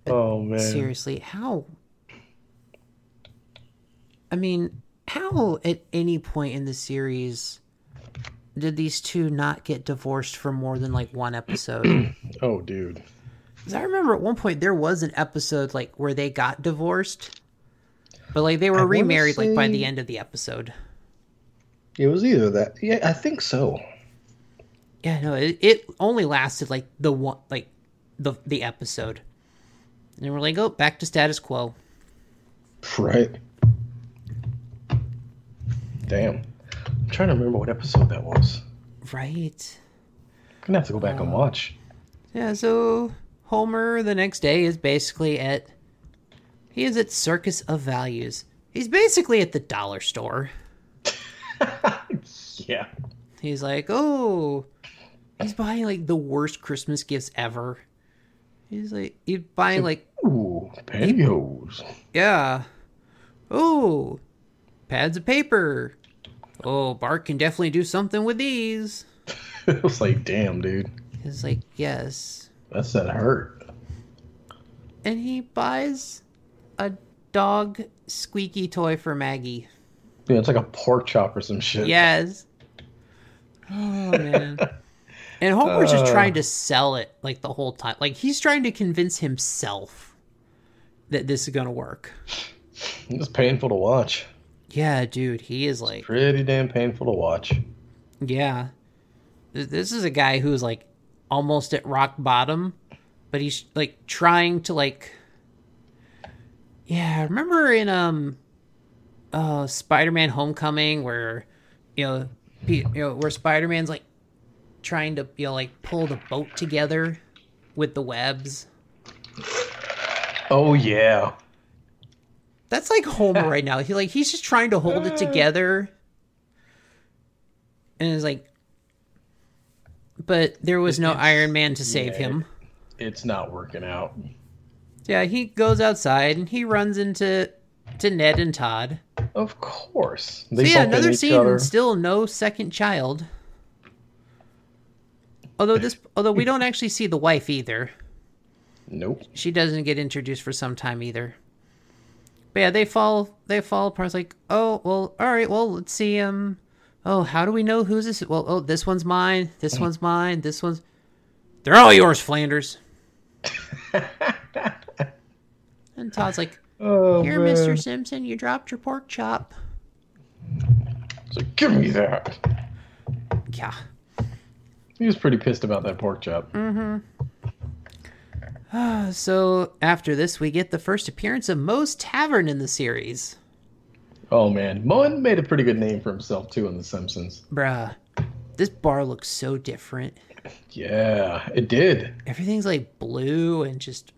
Oh man. Seriously, how? I mean, how at any point in the series did these two not get divorced for more than like one episode? [clears throat] Oh dude. 'Cause I remember at one point there was an episode like where they got divorced, but like they were wanna remarried like by the end of the episode. It was either that. Yeah, I think so. Yeah, no, it, it only lasted like the one, like the the episode, and we're like, oh, back to status quo. Right. Damn. I'm trying to remember what episode that was. Right. Gonna have to go back Uh, and watch. Yeah. So Homer the next day is basically at he is at Circus of Values. He's basically at the dollar store. [laughs] Yeah. He's like, oh, he's buying like the worst Christmas gifts ever. He's like, he's buying like Ooh, pantyhose. Yeah. Oh, pads of paper. Oh, Bart can definitely do something with these. [laughs] it was like, damn, dude. It's like, yes. That's that hurt. And he buys a dog squeaky toy for Maggie. Yeah, it's like a pork chop or some shit. Yes. Oh, man. [laughs] And Homer's just Uh. trying to sell it like the whole time. Like he's trying to convince himself that this is going to work. It's painful to watch. Yeah, dude, he is like Pretty damn painful to watch. Yeah. This is a guy who's like almost at rock bottom, but he's like trying to like Yeah, remember in um uh Spider-Man Homecoming where you know, you know where Spider-Man's like trying to you know like pull the boat together with the webs. Oh yeah. That's like Homer right now. He like he's just trying to hold it [laughs] together. And it's like but there was no Iron Man to save yeah. him. It's not working out. Yeah, he goes outside and he runs into to Ned and Todd. Of course. So yeah, another scene. other. Still no second child. Although this, although we don't actually see the wife either. Nope. She doesn't get introduced for some time either. But yeah, they fall. They fall apart. It's like, oh well, all right. Well, let's see. Um, oh, how do we know who's this? Well, oh, this one's mine. This one's mine. This one's. They're all yours, Flanders. [laughs] and Todd's like, Oh, "Here, man. Mister Simpson, you dropped your pork chop." It's like, give me that. Yeah. He was pretty pissed about that pork chop. Mm hmm. So after this, we get the first appearance of Moe's Tavern in the series. Oh man, Moen made a pretty good name for himself too in The Simpsons. Bruh, this bar looks so different. Yeah, it did. Everything's like blue and just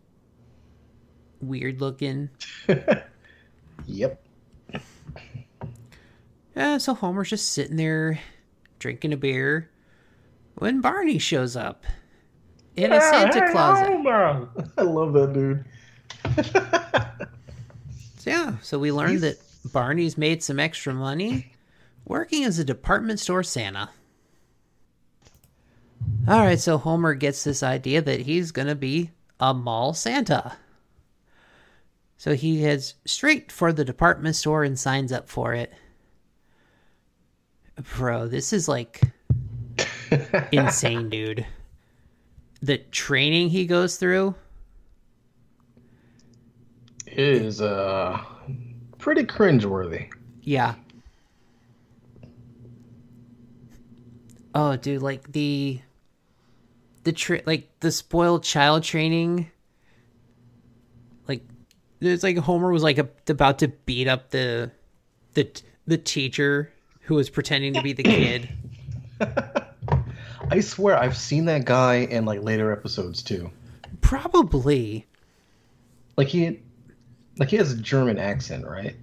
weird looking. [laughs] Yep. Yeah, so Homer's just sitting there drinking a beer when Barney shows up in a Santa closet. Homer. [laughs] I love that dude. So, yeah, so we learned that Barney's made some extra money working as a department store Santa. All right, so Homer gets this idea that he's going to be a mall Santa. So he heads straight for the department store and signs up for it. Bro, this is like [laughs] insane, dude. The training he goes through. is uh pretty cringeworthy. Yeah. Oh, dude, like the the tra- like the spoiled child training. There's like Homer was like a, about to beat up the the the teacher who was pretending to be the kid. [laughs] I swear I've seen that guy in like later episodes too. Probably Like he like he has a German accent, right?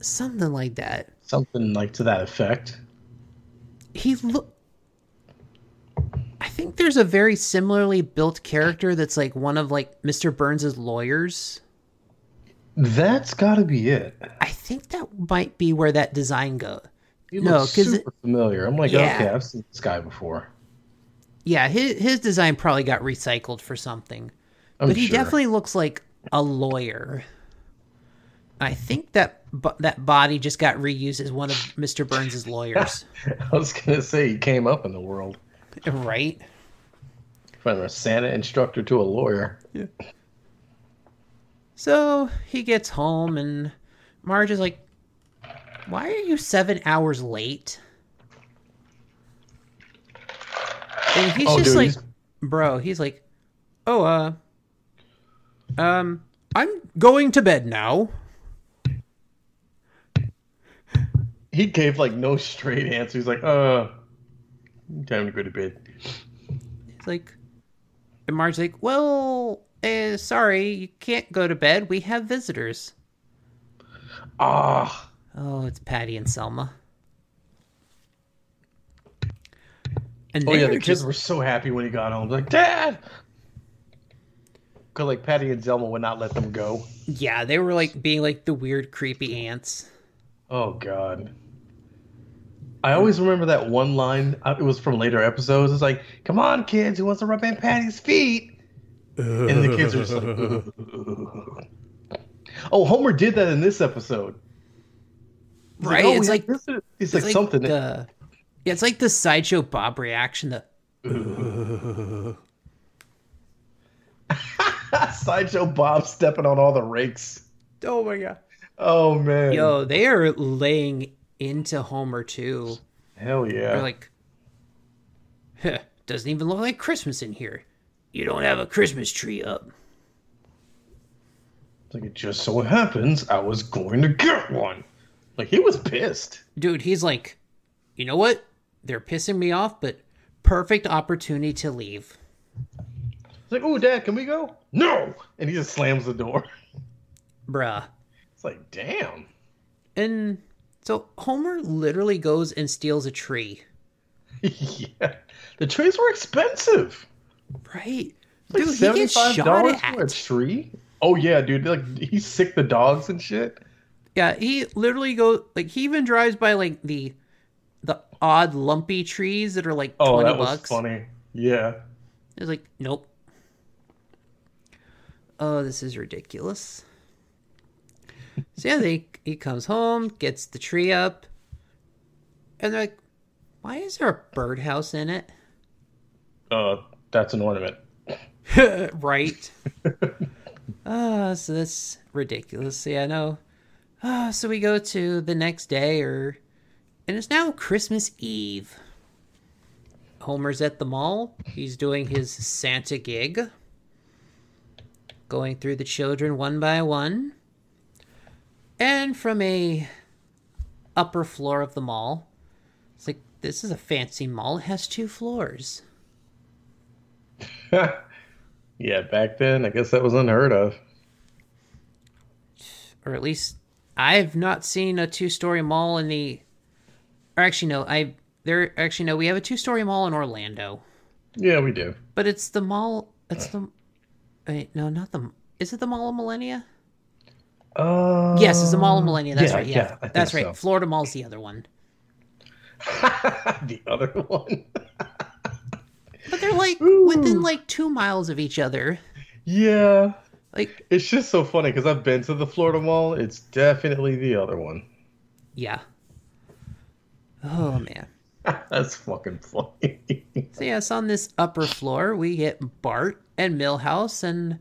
something like that. Something like to that effect. He look. I think there's a very similarly built character that's like one of like Mr. Burns's lawyers. That's got to be it. I think that might be where that design goes. He No, looks 'cause it- super familiar. I'm like, Yeah. okay, I've seen this guy before. Yeah, his his design probably got recycled for something, I'm but he sure. definitely looks like a lawyer. I think that that body just got reused as one of Mr. Burns's lawyers, [laughs] I was gonna say he came up in the world right? from a Santa instructor to a lawyer. So he gets home, and Marge is like, "Why are you seven hours late?" And he's Oh, just dude, like, he's- "Bro," he's like, "Oh, uh, um, I'm going to bed now." He gave like no straight answer. He's like, uh, time to go to bed. It's like, and Marge's like, "Well, uh, sorry, you can't go to bed. We have visitors." Ah, Oh, it's Patty and Selma. And oh yeah, the kids were so happy when he got home. Like, Dad, because like Patty and Selma would not let them go. Yeah, they were like being like the weird, creepy ants. Oh God. I always remember that one line. uh, It was from later episodes. It's like, "Come on, kids, who wants to rub in Patty's feet?" And the kids are just like, "Oh, Homer did that in this episode." Right, "Oh, it's like- this." it's, It's like, something. The, yeah, it's like the sideshow Bob reaction. The [laughs] Sideshow Bob stepping on all the rakes. oh my god, Oh man. yo, they are laying into Homer too. Hell yeah. They're like, huh, doesn't even look like Christmas in here. You don't have a Christmas tree up. It's like it just so happens I was going to get one. Like he was pissed. Dude, he's like, you know what? They're pissing me off, but perfect opportunity to leave. It's like, oh, Dad, can we go? No. And he just slams the door. Bruh. It's like, damn. And so Homer literally goes and steals a tree. [laughs] yeah. The trees were expensive. Right. Like Dude, he gets $75 shot for a tree? Oh yeah, dude. Like he sick the dogs and shit. Yeah, he literally goes like he even drives by like the the odd lumpy trees that are like Oh, twenty that was bucks. funny. Yeah. It's like, nope. Oh, this is ridiculous. So yeah, they he comes home, gets the tree up, and they're like, "Why is there a birdhouse in it?" Uh, that's an ornament. [laughs] right. [laughs] Ah, so that's ridiculous. Yeah, no. Ah, so we go to the next day, or and it's now Christmas Eve. Homer's at the mall. He's doing his Santa gig, going through the children one by one. And from a upper floor of the mall, it's like this is a fancy mall. It has two floors. [laughs] yeah, back then, I guess that was unheard of. or at least I've not seen a two-story mall in the. Or actually, no, I there actually no. We have a two-story mall in Orlando, Yeah, we do. but it's the mall. It's the. Wait, no, not the. Is it the Mall of Millenia? Uh, Yes, it's the Mall of Millenia. That's yeah, right. Yeah, yeah, that's right. so. Florida Mall's the other one. [laughs] the other one. [laughs] But they're like within like two miles of each other. yeah, Like, it's just so funny because I've been to the Florida Mall. It's definitely the other one. yeah. Oh man. [laughs] That's fucking funny. [laughs] So yes, on this upper floor we get Bart and Milhouse and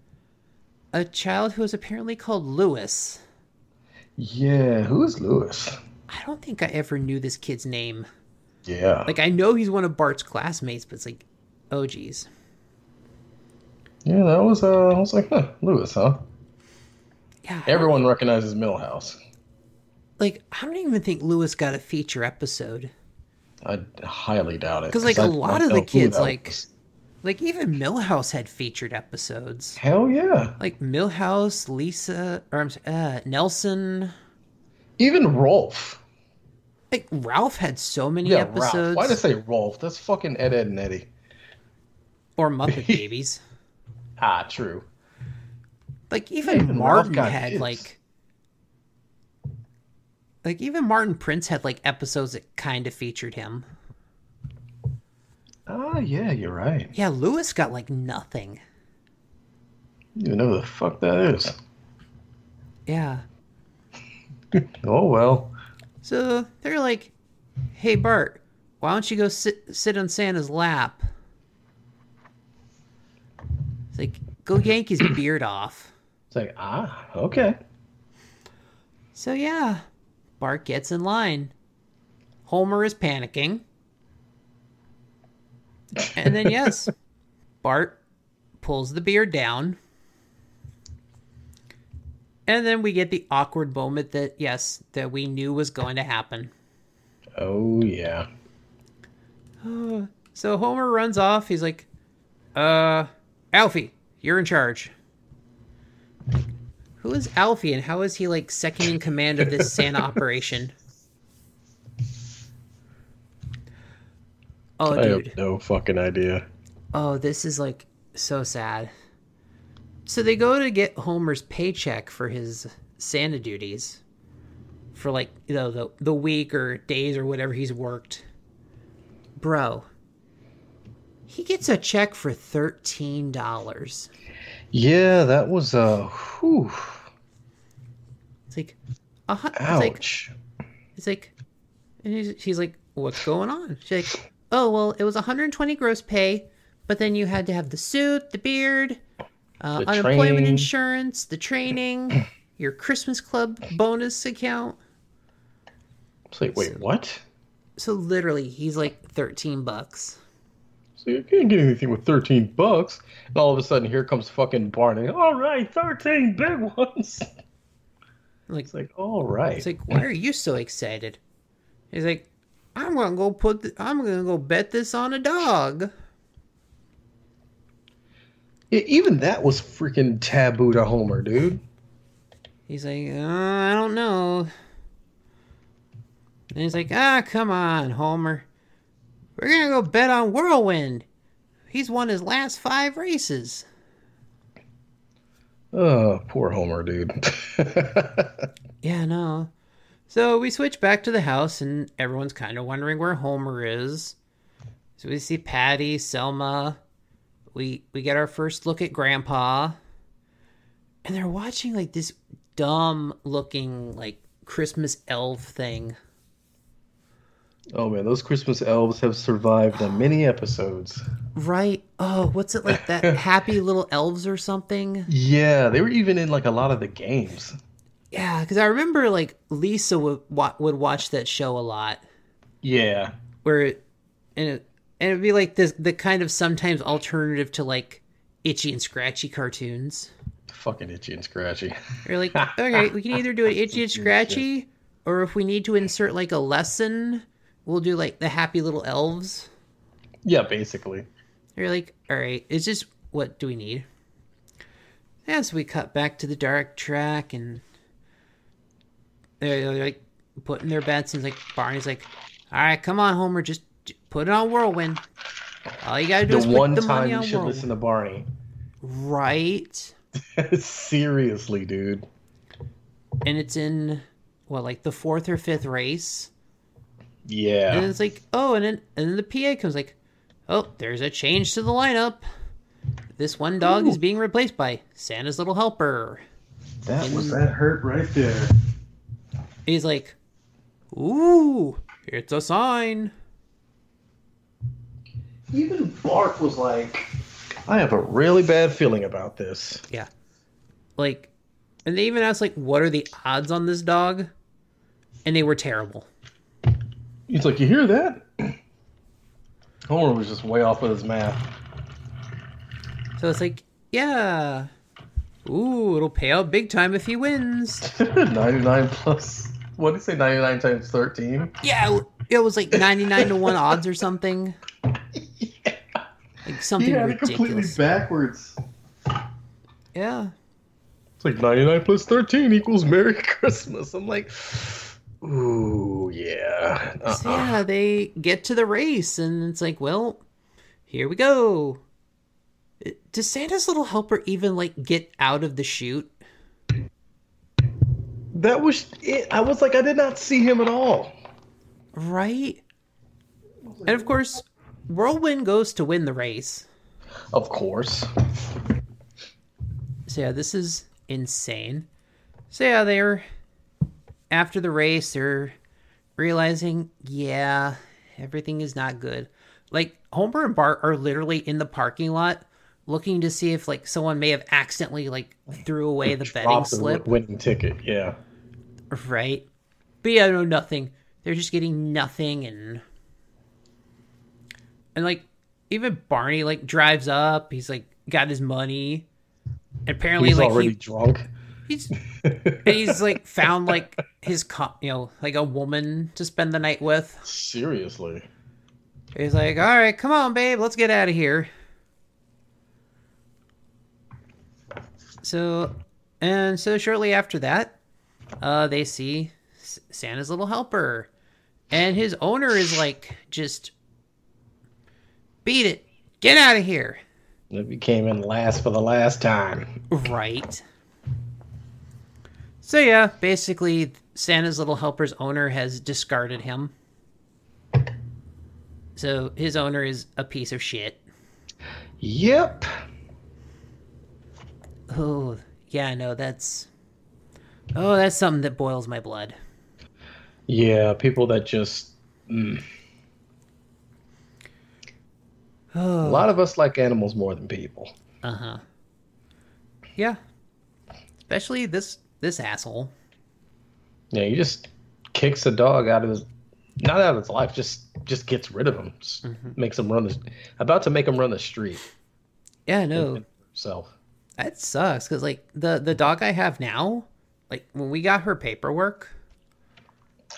a child who is apparently called Lewis. yeah, who is Lewis? I don't think I ever knew this kid's name. Yeah, Like I know he's one of Bart's classmates, but it's like, oh geez. yeah, that was. Uh, I was like, huh, Lewis, huh? Yeah. Everyone recognizes Milhouse. like I don't even think Lewis got a feature episode. I highly doubt it. Because like, a a lot of the kids, like- Like even Milhouse had featured episodes. hell yeah. Like Milhouse, Lisa, or uh, Nelson. Even Rolf. Like Ralph had so many Yeah, episodes. Ralph. Why did I say Rolf? That's fucking Ed, Ed, and Eddie. Or Muppet [laughs] Babies. Ah, true. Like even even Martin had like like even Martin Prince had like episodes that kind of featured him. Ah, yeah, you're right. Yeah, Lewis got like nothing. You know who the fuck that is. Yeah. [laughs] Oh well. So they're like, "Hey Bart, why don't you go sit sit on Santa's lap?" It's like, "Go yank his beard off." It's like, ah, okay. So yeah, Bart gets in line. Homer is panicking. And then yes, [laughs] Bart pulls the beard down. And then we get the awkward moment that yes, that we knew was going to happen. Oh yeah. [sighs] So Homer runs off. He's like, "Uh, Alfie, you're in charge." Who is Alfie, and how is he like second in command of this Santa [laughs] operation? Oh, I dude. have no fucking idea. Oh, this is like so sad. So they go to get Homer's paycheck for his Santa duties for like you know the the week or days or whatever he's worked. Bro, he gets a check for thirteen dollars. Yeah, that was a. whew, It's like, a hun- it's like ouch. It's like, and he's, she's like, what's going on? She's like, oh, well, it was 120 gross pay, but then you had to have the suit, the beard, uh, The unemployment training. insurance, the training, [clears throat] your Christmas club bonus account. It's like, wait, what? So literally, he's like 13 bucks. You can't get anything with thirteen bucks. And all of a sudden here comes fucking Barney. All right, thirteen big ones. [laughs] Like, It's like, all right. it's like, why are you so excited? He's like, I'm gonna go put, th- I'm gonna go bet this on a dog. Yeah, even that was freaking taboo to Homer, dude. He's like, uh, I don't know. And he's like, ah, come on, Homer. We're gonna go bet on Whirlwind. He's won his last five races. Oh, poor Homer, dude. [laughs] Yeah, no. So we switch back to the house, and everyone's kind of wondering where Homer is. So we see Patty, Selma. We we get our first look at Grandpa, and they're watching like this dumb looking like Christmas elf thing. Oh man, those Christmas elves have survived on many episodes. Right? Oh, what's it like that? [laughs] Happy little elves or something? Yeah, they were even in like a lot of the games. Yeah, because I remember like Lisa would wa- would watch that show a lot. Yeah. where it, and it, and it'd be like this the kind of sometimes alternative to like itchy and scratchy cartoons. Fucking itchy and scratchy. You're like, okay, we can either do an itchy and [laughs] scratchy, or if we need to insert like a lesson, we'll do like the happy little elves. Yeah, basically. You're like, all right, it's just what do we need? So we cut back to the dark track, and they're like putting their bets, and like Barney's like, all right, come on, Homer, just put it on Whirlwind. All you gotta do The is one put the time money you on should Whirlwind. listen to Barney. Right, [laughs] Seriously, dude. and it's in what like the fourth or fifth race, and Yeah. it's like, oh, and then and then the PA comes like, oh, there's a change to the lineup. This one dog is being replaced by Santa's little helper. That was that hurt right there. He's like, ooh, it's a sign. Even Bart was like, I have a really bad feeling about this. Yeah. Like, and they even asked, like, what are the odds on this dog? And they were terrible. He's like, You hear that? Homer was just way off with his math. So it's like, yeah. Ooh, it'll pay out big time if he wins. [laughs] 99 plus. What did he say? 99 times 13? Yeah, it was like 99 to 1 odds or something. [laughs] Like something ridiculous. completely backwards. Yeah. It's like 99 plus 13 equals Merry [laughs] Christmas. I'm like, Ooh, yeah. Uh-uh. So yeah, they get to the race, and it's like, well, here we go. Uh, does Santa's little helper even like get out of the chute? That was it. I was like, I did not see him at all. Right? And of course, Whirlwind goes to win the race. Of course. So yeah, this is insane. So yeah, they're after the race, they're realizing, yeah, everything is not good. Like Homer and Bart are literally in the parking lot looking to see if like someone may have accidentally like threw away the betting slip. winning ticket. Yeah. Right. But yeah, no, nothing. They're just getting nothing and and like even Barney like drives up, he's like got his money. And apparently He's like already he, drunk. He's [laughs] and he's like found like his co- you know, like a woman to spend the night with. Seriously. He's like, "All right, come on, babe, let's get out of here." So, and so shortly after that, uh, they see S- Santa's little helper, and his owner is like, "Just beat it, get out of here!" It became in last for the last time. Right. So yeah, basically, Santa's little helper's owner has discarded him. So his owner is a piece of shit. Yep. Oh, yeah, no, that's. Oh, that's something that boils my blood. Yeah, people that just. mm. A Oh, lot of us like animals more than people. uh huh. Yeah. Especially this this asshole. Yeah, he just kicks a dog out of his, not out of his life, just just gets rid of him, Just mm-hmm. makes him run the, about to make him run the street Yeah, no, himself. that sucks. Cause like the the dog I have now, like when we got her paperwork,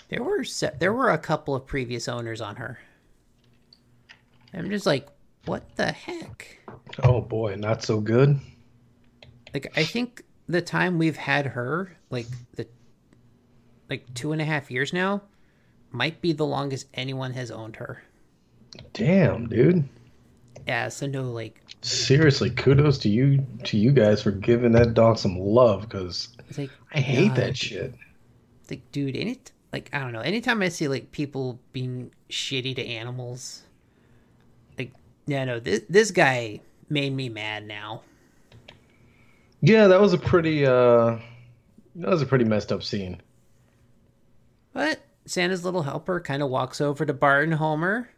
there were se- there were a couple of previous owners on her. I'm just like, what the heck? Oh boy, not so good. Like I think the time we've had her, like the like two and a half years now, might be the longest anyone has owned her. Damn, dude. Yeah, so no like Seriously, kudos to you to you guys for giving that dog some love because like I hate God, that shit. It's like, dude, any like I don't know. Anytime I see like people being shitty to animals, like yeah, no, this this guy made me mad now. Yeah, that was a pretty uh that was a pretty messed up scene. But Santa's little helper kind of walks over to Bart and Homer,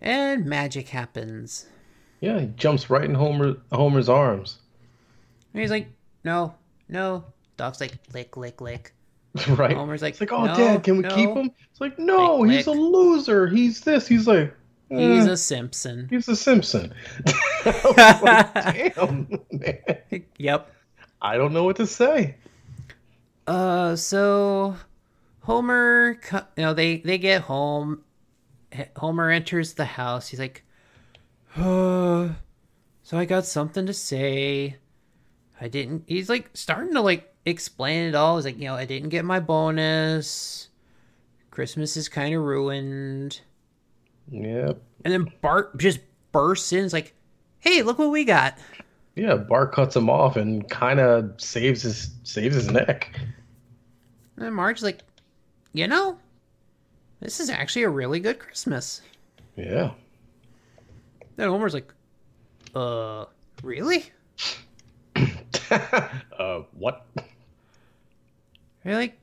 and magic happens. Yeah, he jumps right in Homer Homer's arms. And he's like, "No, no." Dog's like, "Lick, lick, lick." [laughs] right? Homer's like, it's like, oh, "No, Dad, can we no." keep him? It's like, no, Lick, he's a loser. He's this. He's like, He's eh, a Simpson. he's a Simpson. Like, [laughs] [laughs] Damn, man. Yep. I don't know what to say. Uh, so Homer, you know, they they get home. Homer enters the house. He's like, "Uh, so I got something to say. I didn't." He's like starting to like explain it all. He's like, you know, I didn't get my bonus. Christmas is kind of ruined. Yep. And then Bart just bursts in. He's like, "Hey, look what we got!" Yeah, Bart cuts him off and kind of saves his saves his neck. And then Marge's like, "You know, this is actually a really good Christmas." Yeah. Then Homer's like, uh, really? [laughs] uh, what? You're like,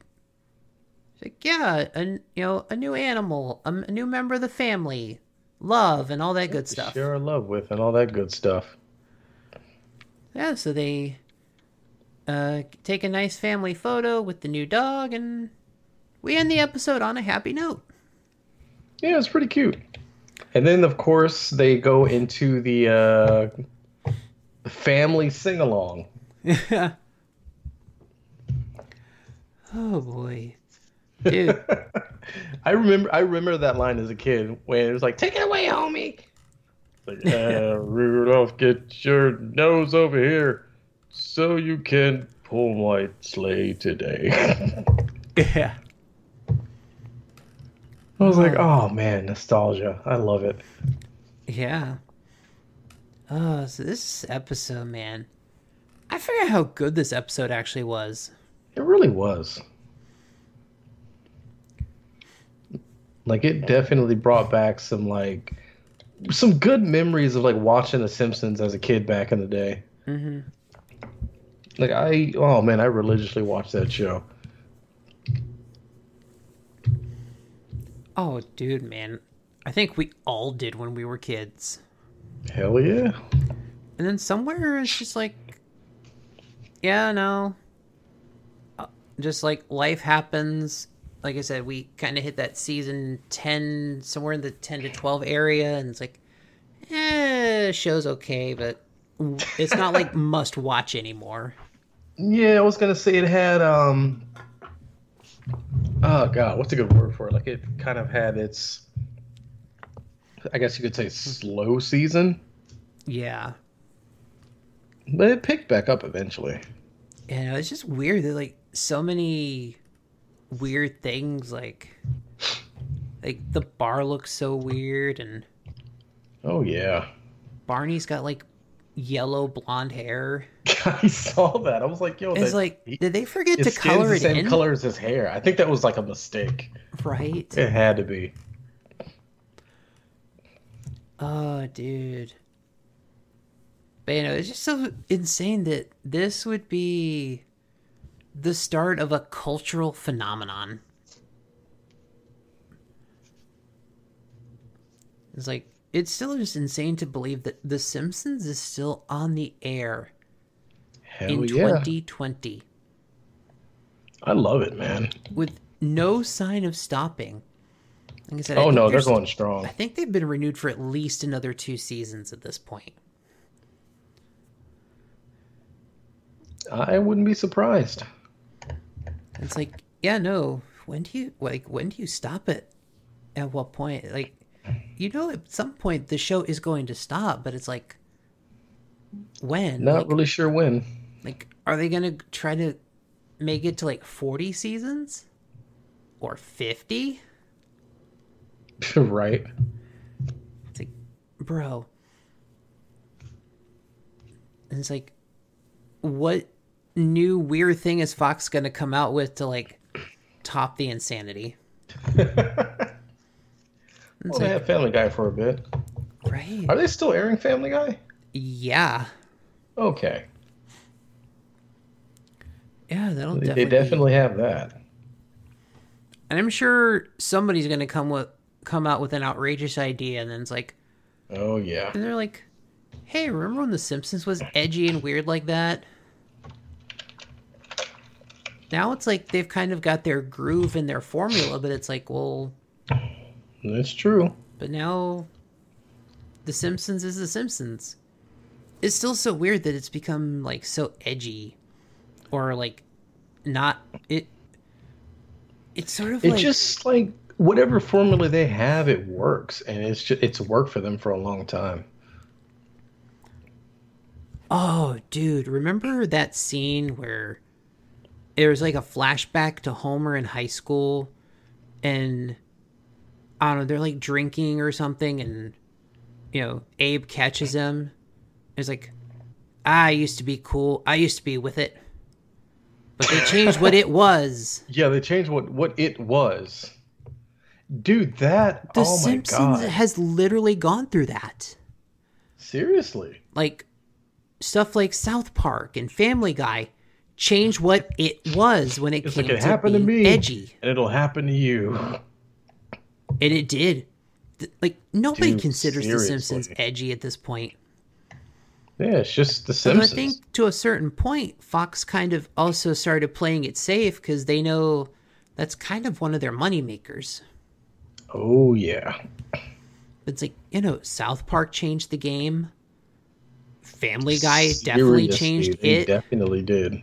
like, yeah, a, you know, a new animal, a, a new member of the family, love, and all that good stuff. Share our love with and all that good stuff. Yeah, so they uh, take a nice family photo with the new dog, and we end the episode on a happy note. Yeah, it's pretty cute. And then, of course, they go into the uh, family sing along. Yeah. [laughs] oh boy, dude. [laughs] I remember, I remember that line as a kid when it was like, "Take it away, homie." Like, [laughs] uh, Rudolph, get your nose over here, so you can pull my sleigh today. [laughs] yeah. I was like, "Oh man, nostalgia! I love it." Yeah. Oh, so this episode, man. I forget how good this episode actually was. It really was. Like it definitely brought back some like some good memories of like watching The Simpsons as a kid back in the day. Mm-hmm. Like I, oh man, I religiously watched that show. Oh, dude, man. I think we all did when we were kids. Hell yeah! And then somewhere it's just like, yeah, no. Uh, Just like life happens. Like I said, we kind of hit that season 10, somewhere in the 10 to 12 area. And it's like, eh, show's okay, but it's not like [laughs] must watch anymore. Yeah, I was gonna say it had um. Oh god, what's a good word for it? Like it kind of had its. I guess you could say slow season, Yeah. but it picked back up eventually. And it's just weird that like so many weird things like like the bar looks so weird and Oh yeah. Barney's got like yellow blonde hair. [laughs] I saw that. I was like, yo, It's that- like he- did they forget to color the it same in? color as his hair. I think that was like a mistake. Right? It had to be. Oh, dude. But you know, it's just so insane that this would be the start of a cultural phenomenon. It's like it's still just insane to believe that The Simpsons is still on the air Hell in yeah. 2020 I love it, man. with no sign of stopping. Like I said, Oh think no, they're going strong. I think they've been renewed for at least another two seasons at this point. I wouldn't be surprised. It's like, yeah, no. When do you like? When do you stop it? At what point? Like, you know, at some point the show is going to stop, but it's like, when? Not like, really sure when. like, are they gonna try to make it to like forty seasons or fifty? [laughs] right. It's like, bro. And it's like, what new weird thing is Fox gonna come out with to like top the insanity? [laughs] Well, they had Family Guy for a bit. right? Are they still airing Family Guy? Yeah, Okay. yeah, that'll They, definitely. they definitely have that. And I'm sure somebody's gonna come with come out with an outrageous idea, and then it's like, Oh yeah. and they're like, "Hey, remember when The Simpsons was edgy and weird like that?" Now it's like they've kind of got their groove and their formula, but it's like, well, That's true. but now The Simpsons is The Simpsons. It's still so weird that it's become like so edgy, or like not it. It's sort of It like just like whatever formula they have, it works, and it's just it's worked for them for a long time. Oh, dude, remember that scene where it was like a flashback to Homer in high school and I don't know, they're like drinking or something and you know, Abe catches him. It's like I used to be cool. I used to be with it. But they changed what it was. [laughs] Yeah, they changed what what it was. Dude, that The oh Simpsons has literally gone through that. Seriously. Like stuff like South Park and Family Guy changed what it was when it It's came like it to happened to me. edgy. And it'll happen to you. And it did. Like nobody Dude, considers The Simpsons edgy at this point. Yeah, it's just the Simpsons. I think to a certain point, Fox kind of also started playing it safe because they know that's kind of one of their money makers. Oh yeah. It's like you know, South Park changed the game. Family Guy definitely changed it. Definitely did.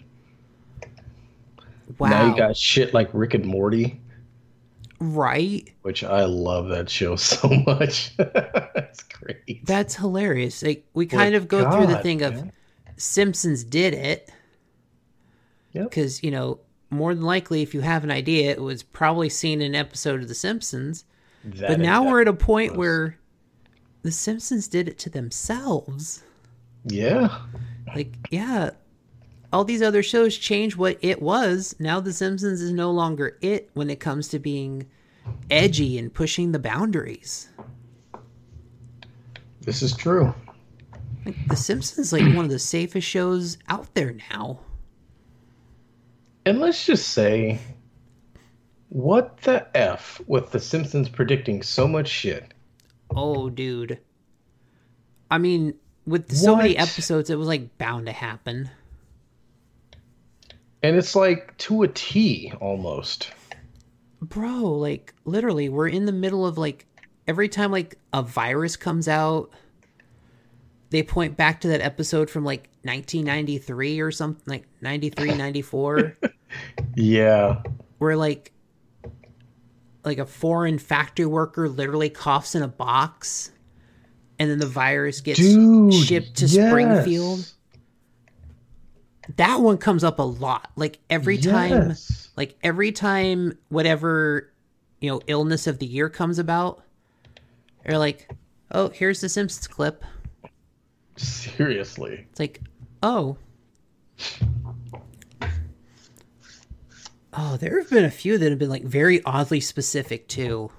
Wow, Now you got shit like Rick and Morty, right? which I love that show [laughs] so much. [laughs] it's great. That's hilarious. Like we kind of go through the God, thing of. Simpsons did it. Yep. Because, you know, more than likely if you have an idea, it was probably seen in an episode of The Simpsons. That but now we're at a point was. where The Simpsons did it to themselves. Yeah. Like, yeah, all these other shows change what it was. Now The Simpsons is no longer it when it comes to being edgy and pushing the boundaries. This is true. Like, the Simpsons like one of the safest shows out there now. And let's just say, what the F with The Simpsons predicting so much shit? Oh, dude. I mean, with so many episodes, it was like bound to happen. And it's like to a T almost. Bro, like literally, we're in the middle of like every time like a virus comes out, they point back to that episode from like 1993 or something like 93, 94, [laughs] Yeah. where like like a foreign factory worker literally coughs in a box and then the virus gets Dude. shipped to yes. Springfield. That one comes up a lot. Like every time like every time whatever you know illness of the year comes about they're like oh here's the simpsons clip Seriously. it's like oh oh there have been a few that have been like very oddly specific too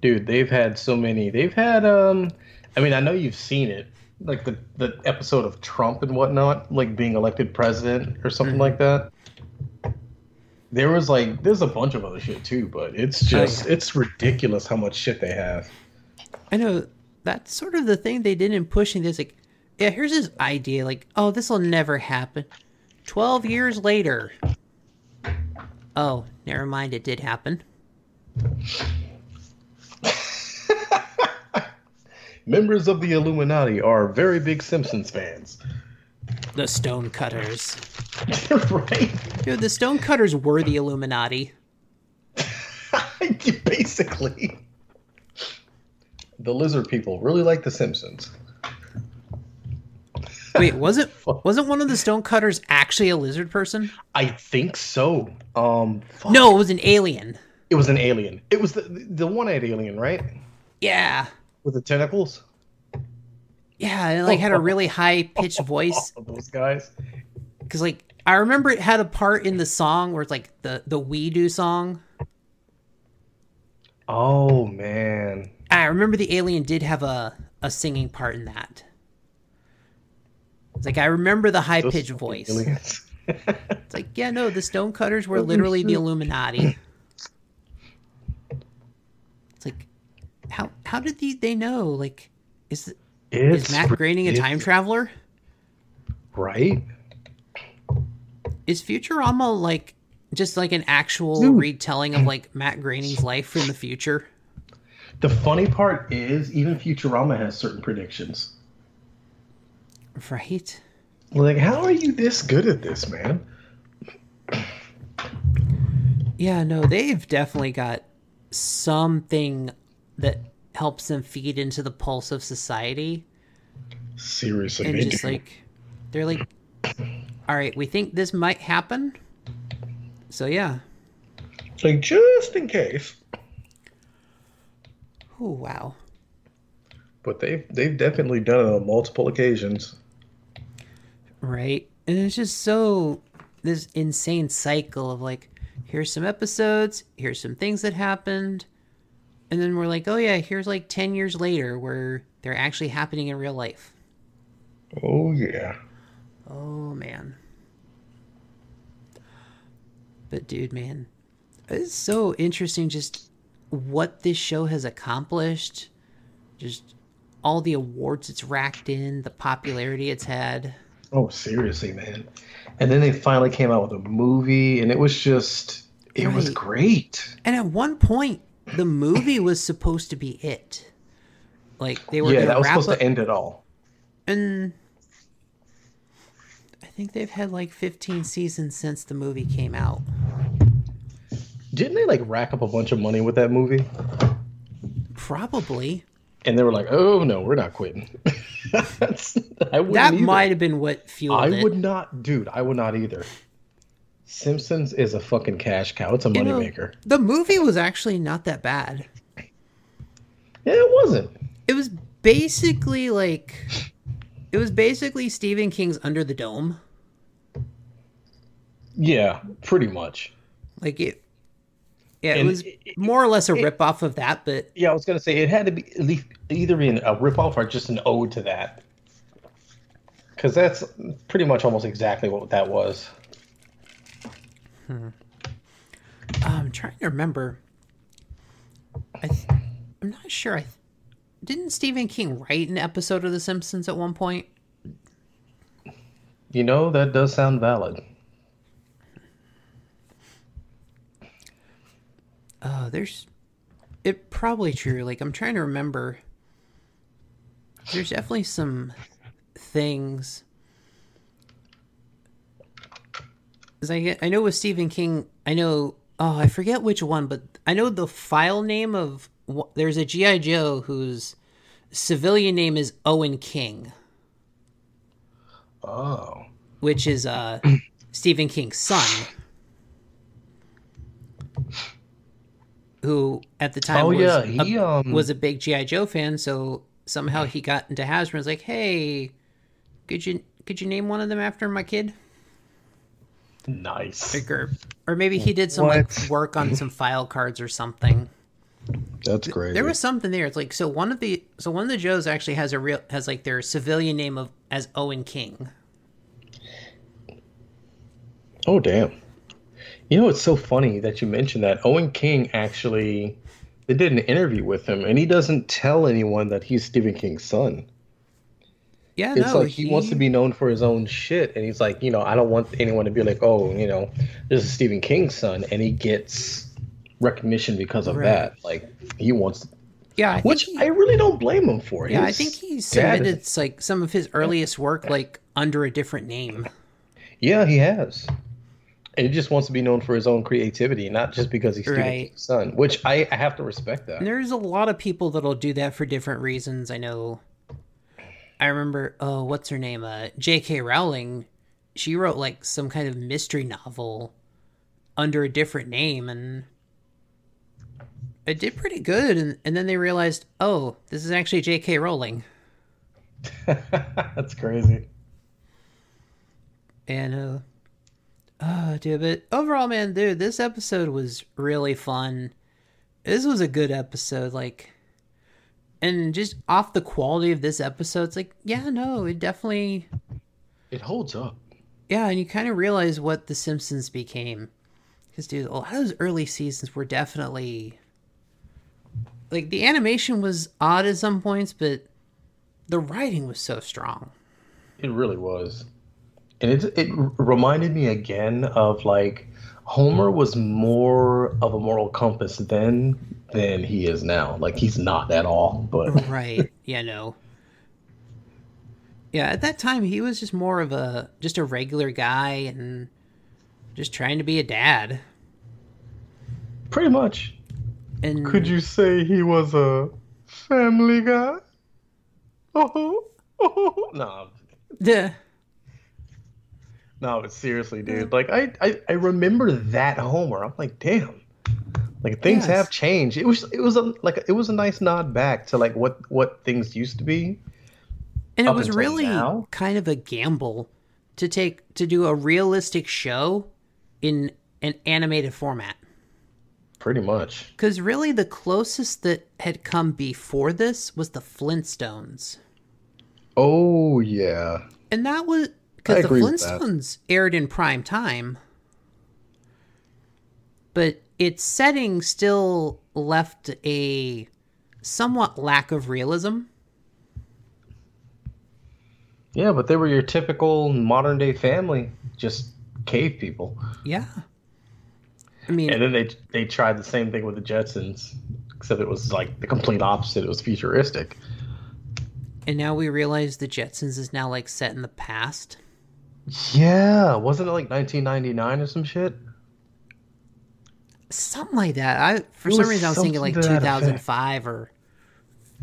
Dude, they've had so many. They've had um I mean, I know you've seen it. Like the the episode of Trump and whatnot, like being elected president or something mm-hmm. like that. There was like there's a bunch of other shit too, but it's oh, just yeah. it's ridiculous how much shit they have. i know that's sort of the thing they did in pushing this like yeah here's this idea like oh this will never happen 12 years later oh never mind it did happen Members of the Illuminati are very big Simpsons fans. the stone cutters [laughs] right? Dude, the Stonecutters were the Illuminati. [laughs] Basically. the lizard people really like The Simpsons. Wait, wasn't [laughs] wasn't one of the stonecutters actually a lizard person? I think so. Um, fuck. No, it was an alien. it was an alien. It was the the one-eyed alien, right? Yeah, With the tentacles. yeah, and it, like had a really [laughs] high pitched voice. Those guys. Because like I remember it had a part in the song where it's like the the We Do song. Oh man. I remember the alien did have a a singing part in that. It's like I remember the high pitched voice. [laughs] It's like yeah, no, the stonecutters were literally the Illuminati. It's like how how did the, they know? Like is is Matt Groening a time traveler? Right? Is Futurama like just like an actual Dude. retelling of like Matt Groening's life in the future? The funny part is even Futurama has certain predictions. Right? Like, how are you this good at this, man? Yeah, no, they've definitely got something that helps them feed into the pulse of society. Seriously, And just do. like, they're like, all right, we think this might happen. So, yeah. like just in case. Oh, wow. But they've they've definitely done it on multiple occasions. Right? And it's just so, this insane cycle of like, here's some episodes, here's some things that happened. And then we're like, oh, yeah, here's like 10 years later where they're actually happening in real life. Oh yeah. Oh man. But dude, man, it's so interesting just what this show has accomplished. Just all the awards it's racked in, the popularity it's had. Oh seriously, man. And then they finally came out with a movie, and it was just it was great. And at one point, the movie was supposed to be it. Like they were yeah, that was supposed up, to end it all. and I think they've had like 15 seasons since the movie came out. Didn't they like rack up a bunch of money with that movie? Probably. And they were like, "Oh no, we're not quitting." [laughs] That either. might have been what fueled it. I it. would not, dude. I would not either. Simpsons is a fucking cash cow. It's a moneymaker. The movie was actually not that bad. Yeah, it wasn't. It was basically like it was basically Stephen King's Under the Dome. Yeah, pretty much. Like it Yeah, it was it- it- more or less a rip off of that, but Yeah, I was gonna say it had to be at least either be a ripoff or just an ode to that, because that's pretty much almost exactly what that was. I'm trying to remember. I th- I'm not sure. I th- didn't Stephen King write an episode of The Simpsons at one point. You know that does sound valid. Oh, there's it probably true. Like I'm trying to remember. There's definitely some things. I I know with Stephen King, I know. Oh, I forget which one, but I know the file name of. There's a GI Joe whose civilian name is Owen King, Oh, which is uh [clears throat] Stephen King's son. Who at the time Oh, was, yeah, a, um, was a big GI Joe fan, so somehow he got into Hasbro and was like, "Hey, could you could you name one of them after my kid?" Nice. Like, Or, or maybe he did some like work on some file cards or something. That's great. There was something there. It's like so one of the so one of the Joes actually has a real has like their civilian name of as Owen King. Oh damn. You know it's so funny that you mentioned that. Owen King actually they did an interview with him and he doesn't tell anyone that he's Stephen King's son. Yeah, It's no, like he, wants to be known for his own shit and he's like, you know, I don't want anyone to be like, "Oh, you know, this is Stephen King's son" and he gets recognition because of Right. that. Like he wants Yeah, I which he- I really don't blame him for. Yeah, I think he submitted is- like some of his earliest work like under a different name. Yeah, he has. And he just wants to be known for his own creativity, not just because he's Stephen Right. King's son. Which I, I have to respect that. And there's a lot of people that'll do that for different reasons. I know. I remember. Oh, what's her name? Uh, J.K. Rowling. She wrote like some kind of mystery novel under a different name, and it did pretty good. And and then they realized, oh, this is actually J.K. Rowling. [laughs] That's crazy. And uh oh dude, but overall man, dude, this episode was really fun. This was a good episode, like and just off the quality of this episode, it's like, yeah, no, it definitely It holds up. yeah, and you kind of realize what The Simpsons became. Because, dude, a lot of those early seasons were definitely. Like, the animation was odd at some points, but the writing was so strong. It really was. And it it reminded me again of like Homer was more of a moral compass then than he is now. Like he's not at all, but [laughs] right. Yeah, no. Yeah, at that time he was just more of a just a regular guy and just trying to be a dad. pretty much. And Could you say he was a family guy? Oh, oh. oh. no, the no, but seriously, dude. Like I, I, I remember that Homer. I'm like, damn. Like things Yes. have changed. It was, it was a like it was a nice nod back to like what what things used to be. and it was really now. kind of a gamble to take to do a realistic show in an animated format. Pretty much. Because really, the closest that had come before this was the Flintstones. Oh yeah. And that was because the agree with that. Flintstones aired in prime time, but its setting still left a somewhat lack of realism. Yeah, but they were your typical modern day family, just cave people. Yeah. I mean, And then they they tried the same thing with the Jetsons, except it was like the complete opposite. It was futuristic. and now we realize the Jetsons is now like set in the past. Yeah, wasn't it like 1999 or some shit? Something like that. I for It some reason I was thinking like something to that effect. 2005 or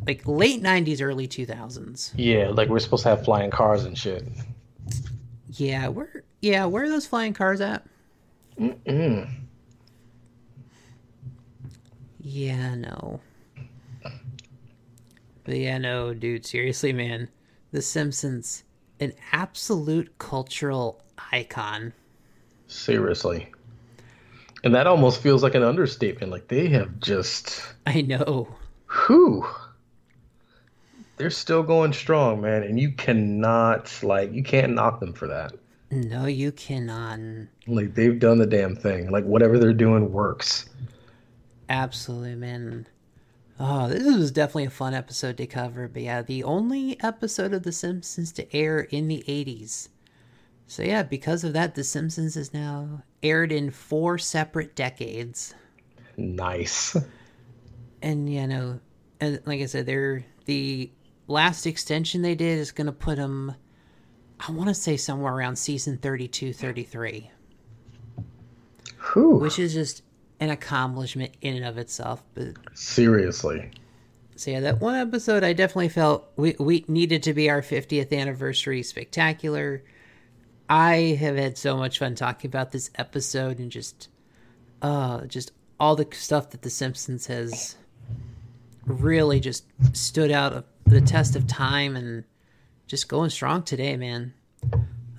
like late 90s, early 2000s. Yeah, like we're supposed to have flying cars and shit. Yeah, where yeah, where are those flying cars at? Mm. Yeah, no. But yeah, no, dude, seriously, man. The Simpsons, an absolute cultural icon. Seriously. And that almost feels like an understatement. Like they have just [laughs] I know. whew. They're still going strong, man, and you cannot like you can't knock them for that. No, you cannot. Like they've done the damn thing. Like whatever they're doing works. Absolutely, man. Oh, this was definitely a fun episode to cover. But yeah, the only episode of The Simpsons to air in the 80s. So yeah, because of that, The Simpsons is now aired in four separate decades. Nice. And you know, and like I said, they're the last extension they did is going to put them. I want to say somewhere around season 32, 33, Whew. which is just an accomplishment in and of itself. But Seriously. So yeah, that one episode I definitely felt we we needed to be our 50th anniversary spectacular. I have had so much fun talking about this episode and just uh just all the stuff that the Simpsons has really just stood out of the test of time and just going strong today, man.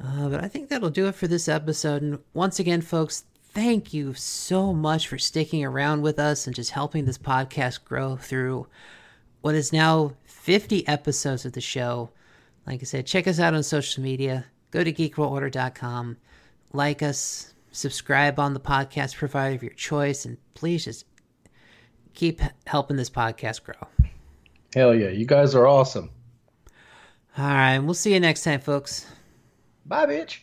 Uh, but I think that'll do it for this episode. And once again, folks, thank you so much for sticking around with us and just helping this podcast grow through what is now 50 episodes of the show. Like I said, check us out on social media go to geekworldorder.com, like us, subscribe on the podcast provider of your choice, and please just keep helping this podcast grow. Hell yeah, you guys are awesome. All right, we'll see you next time, folks. Bye, bitch.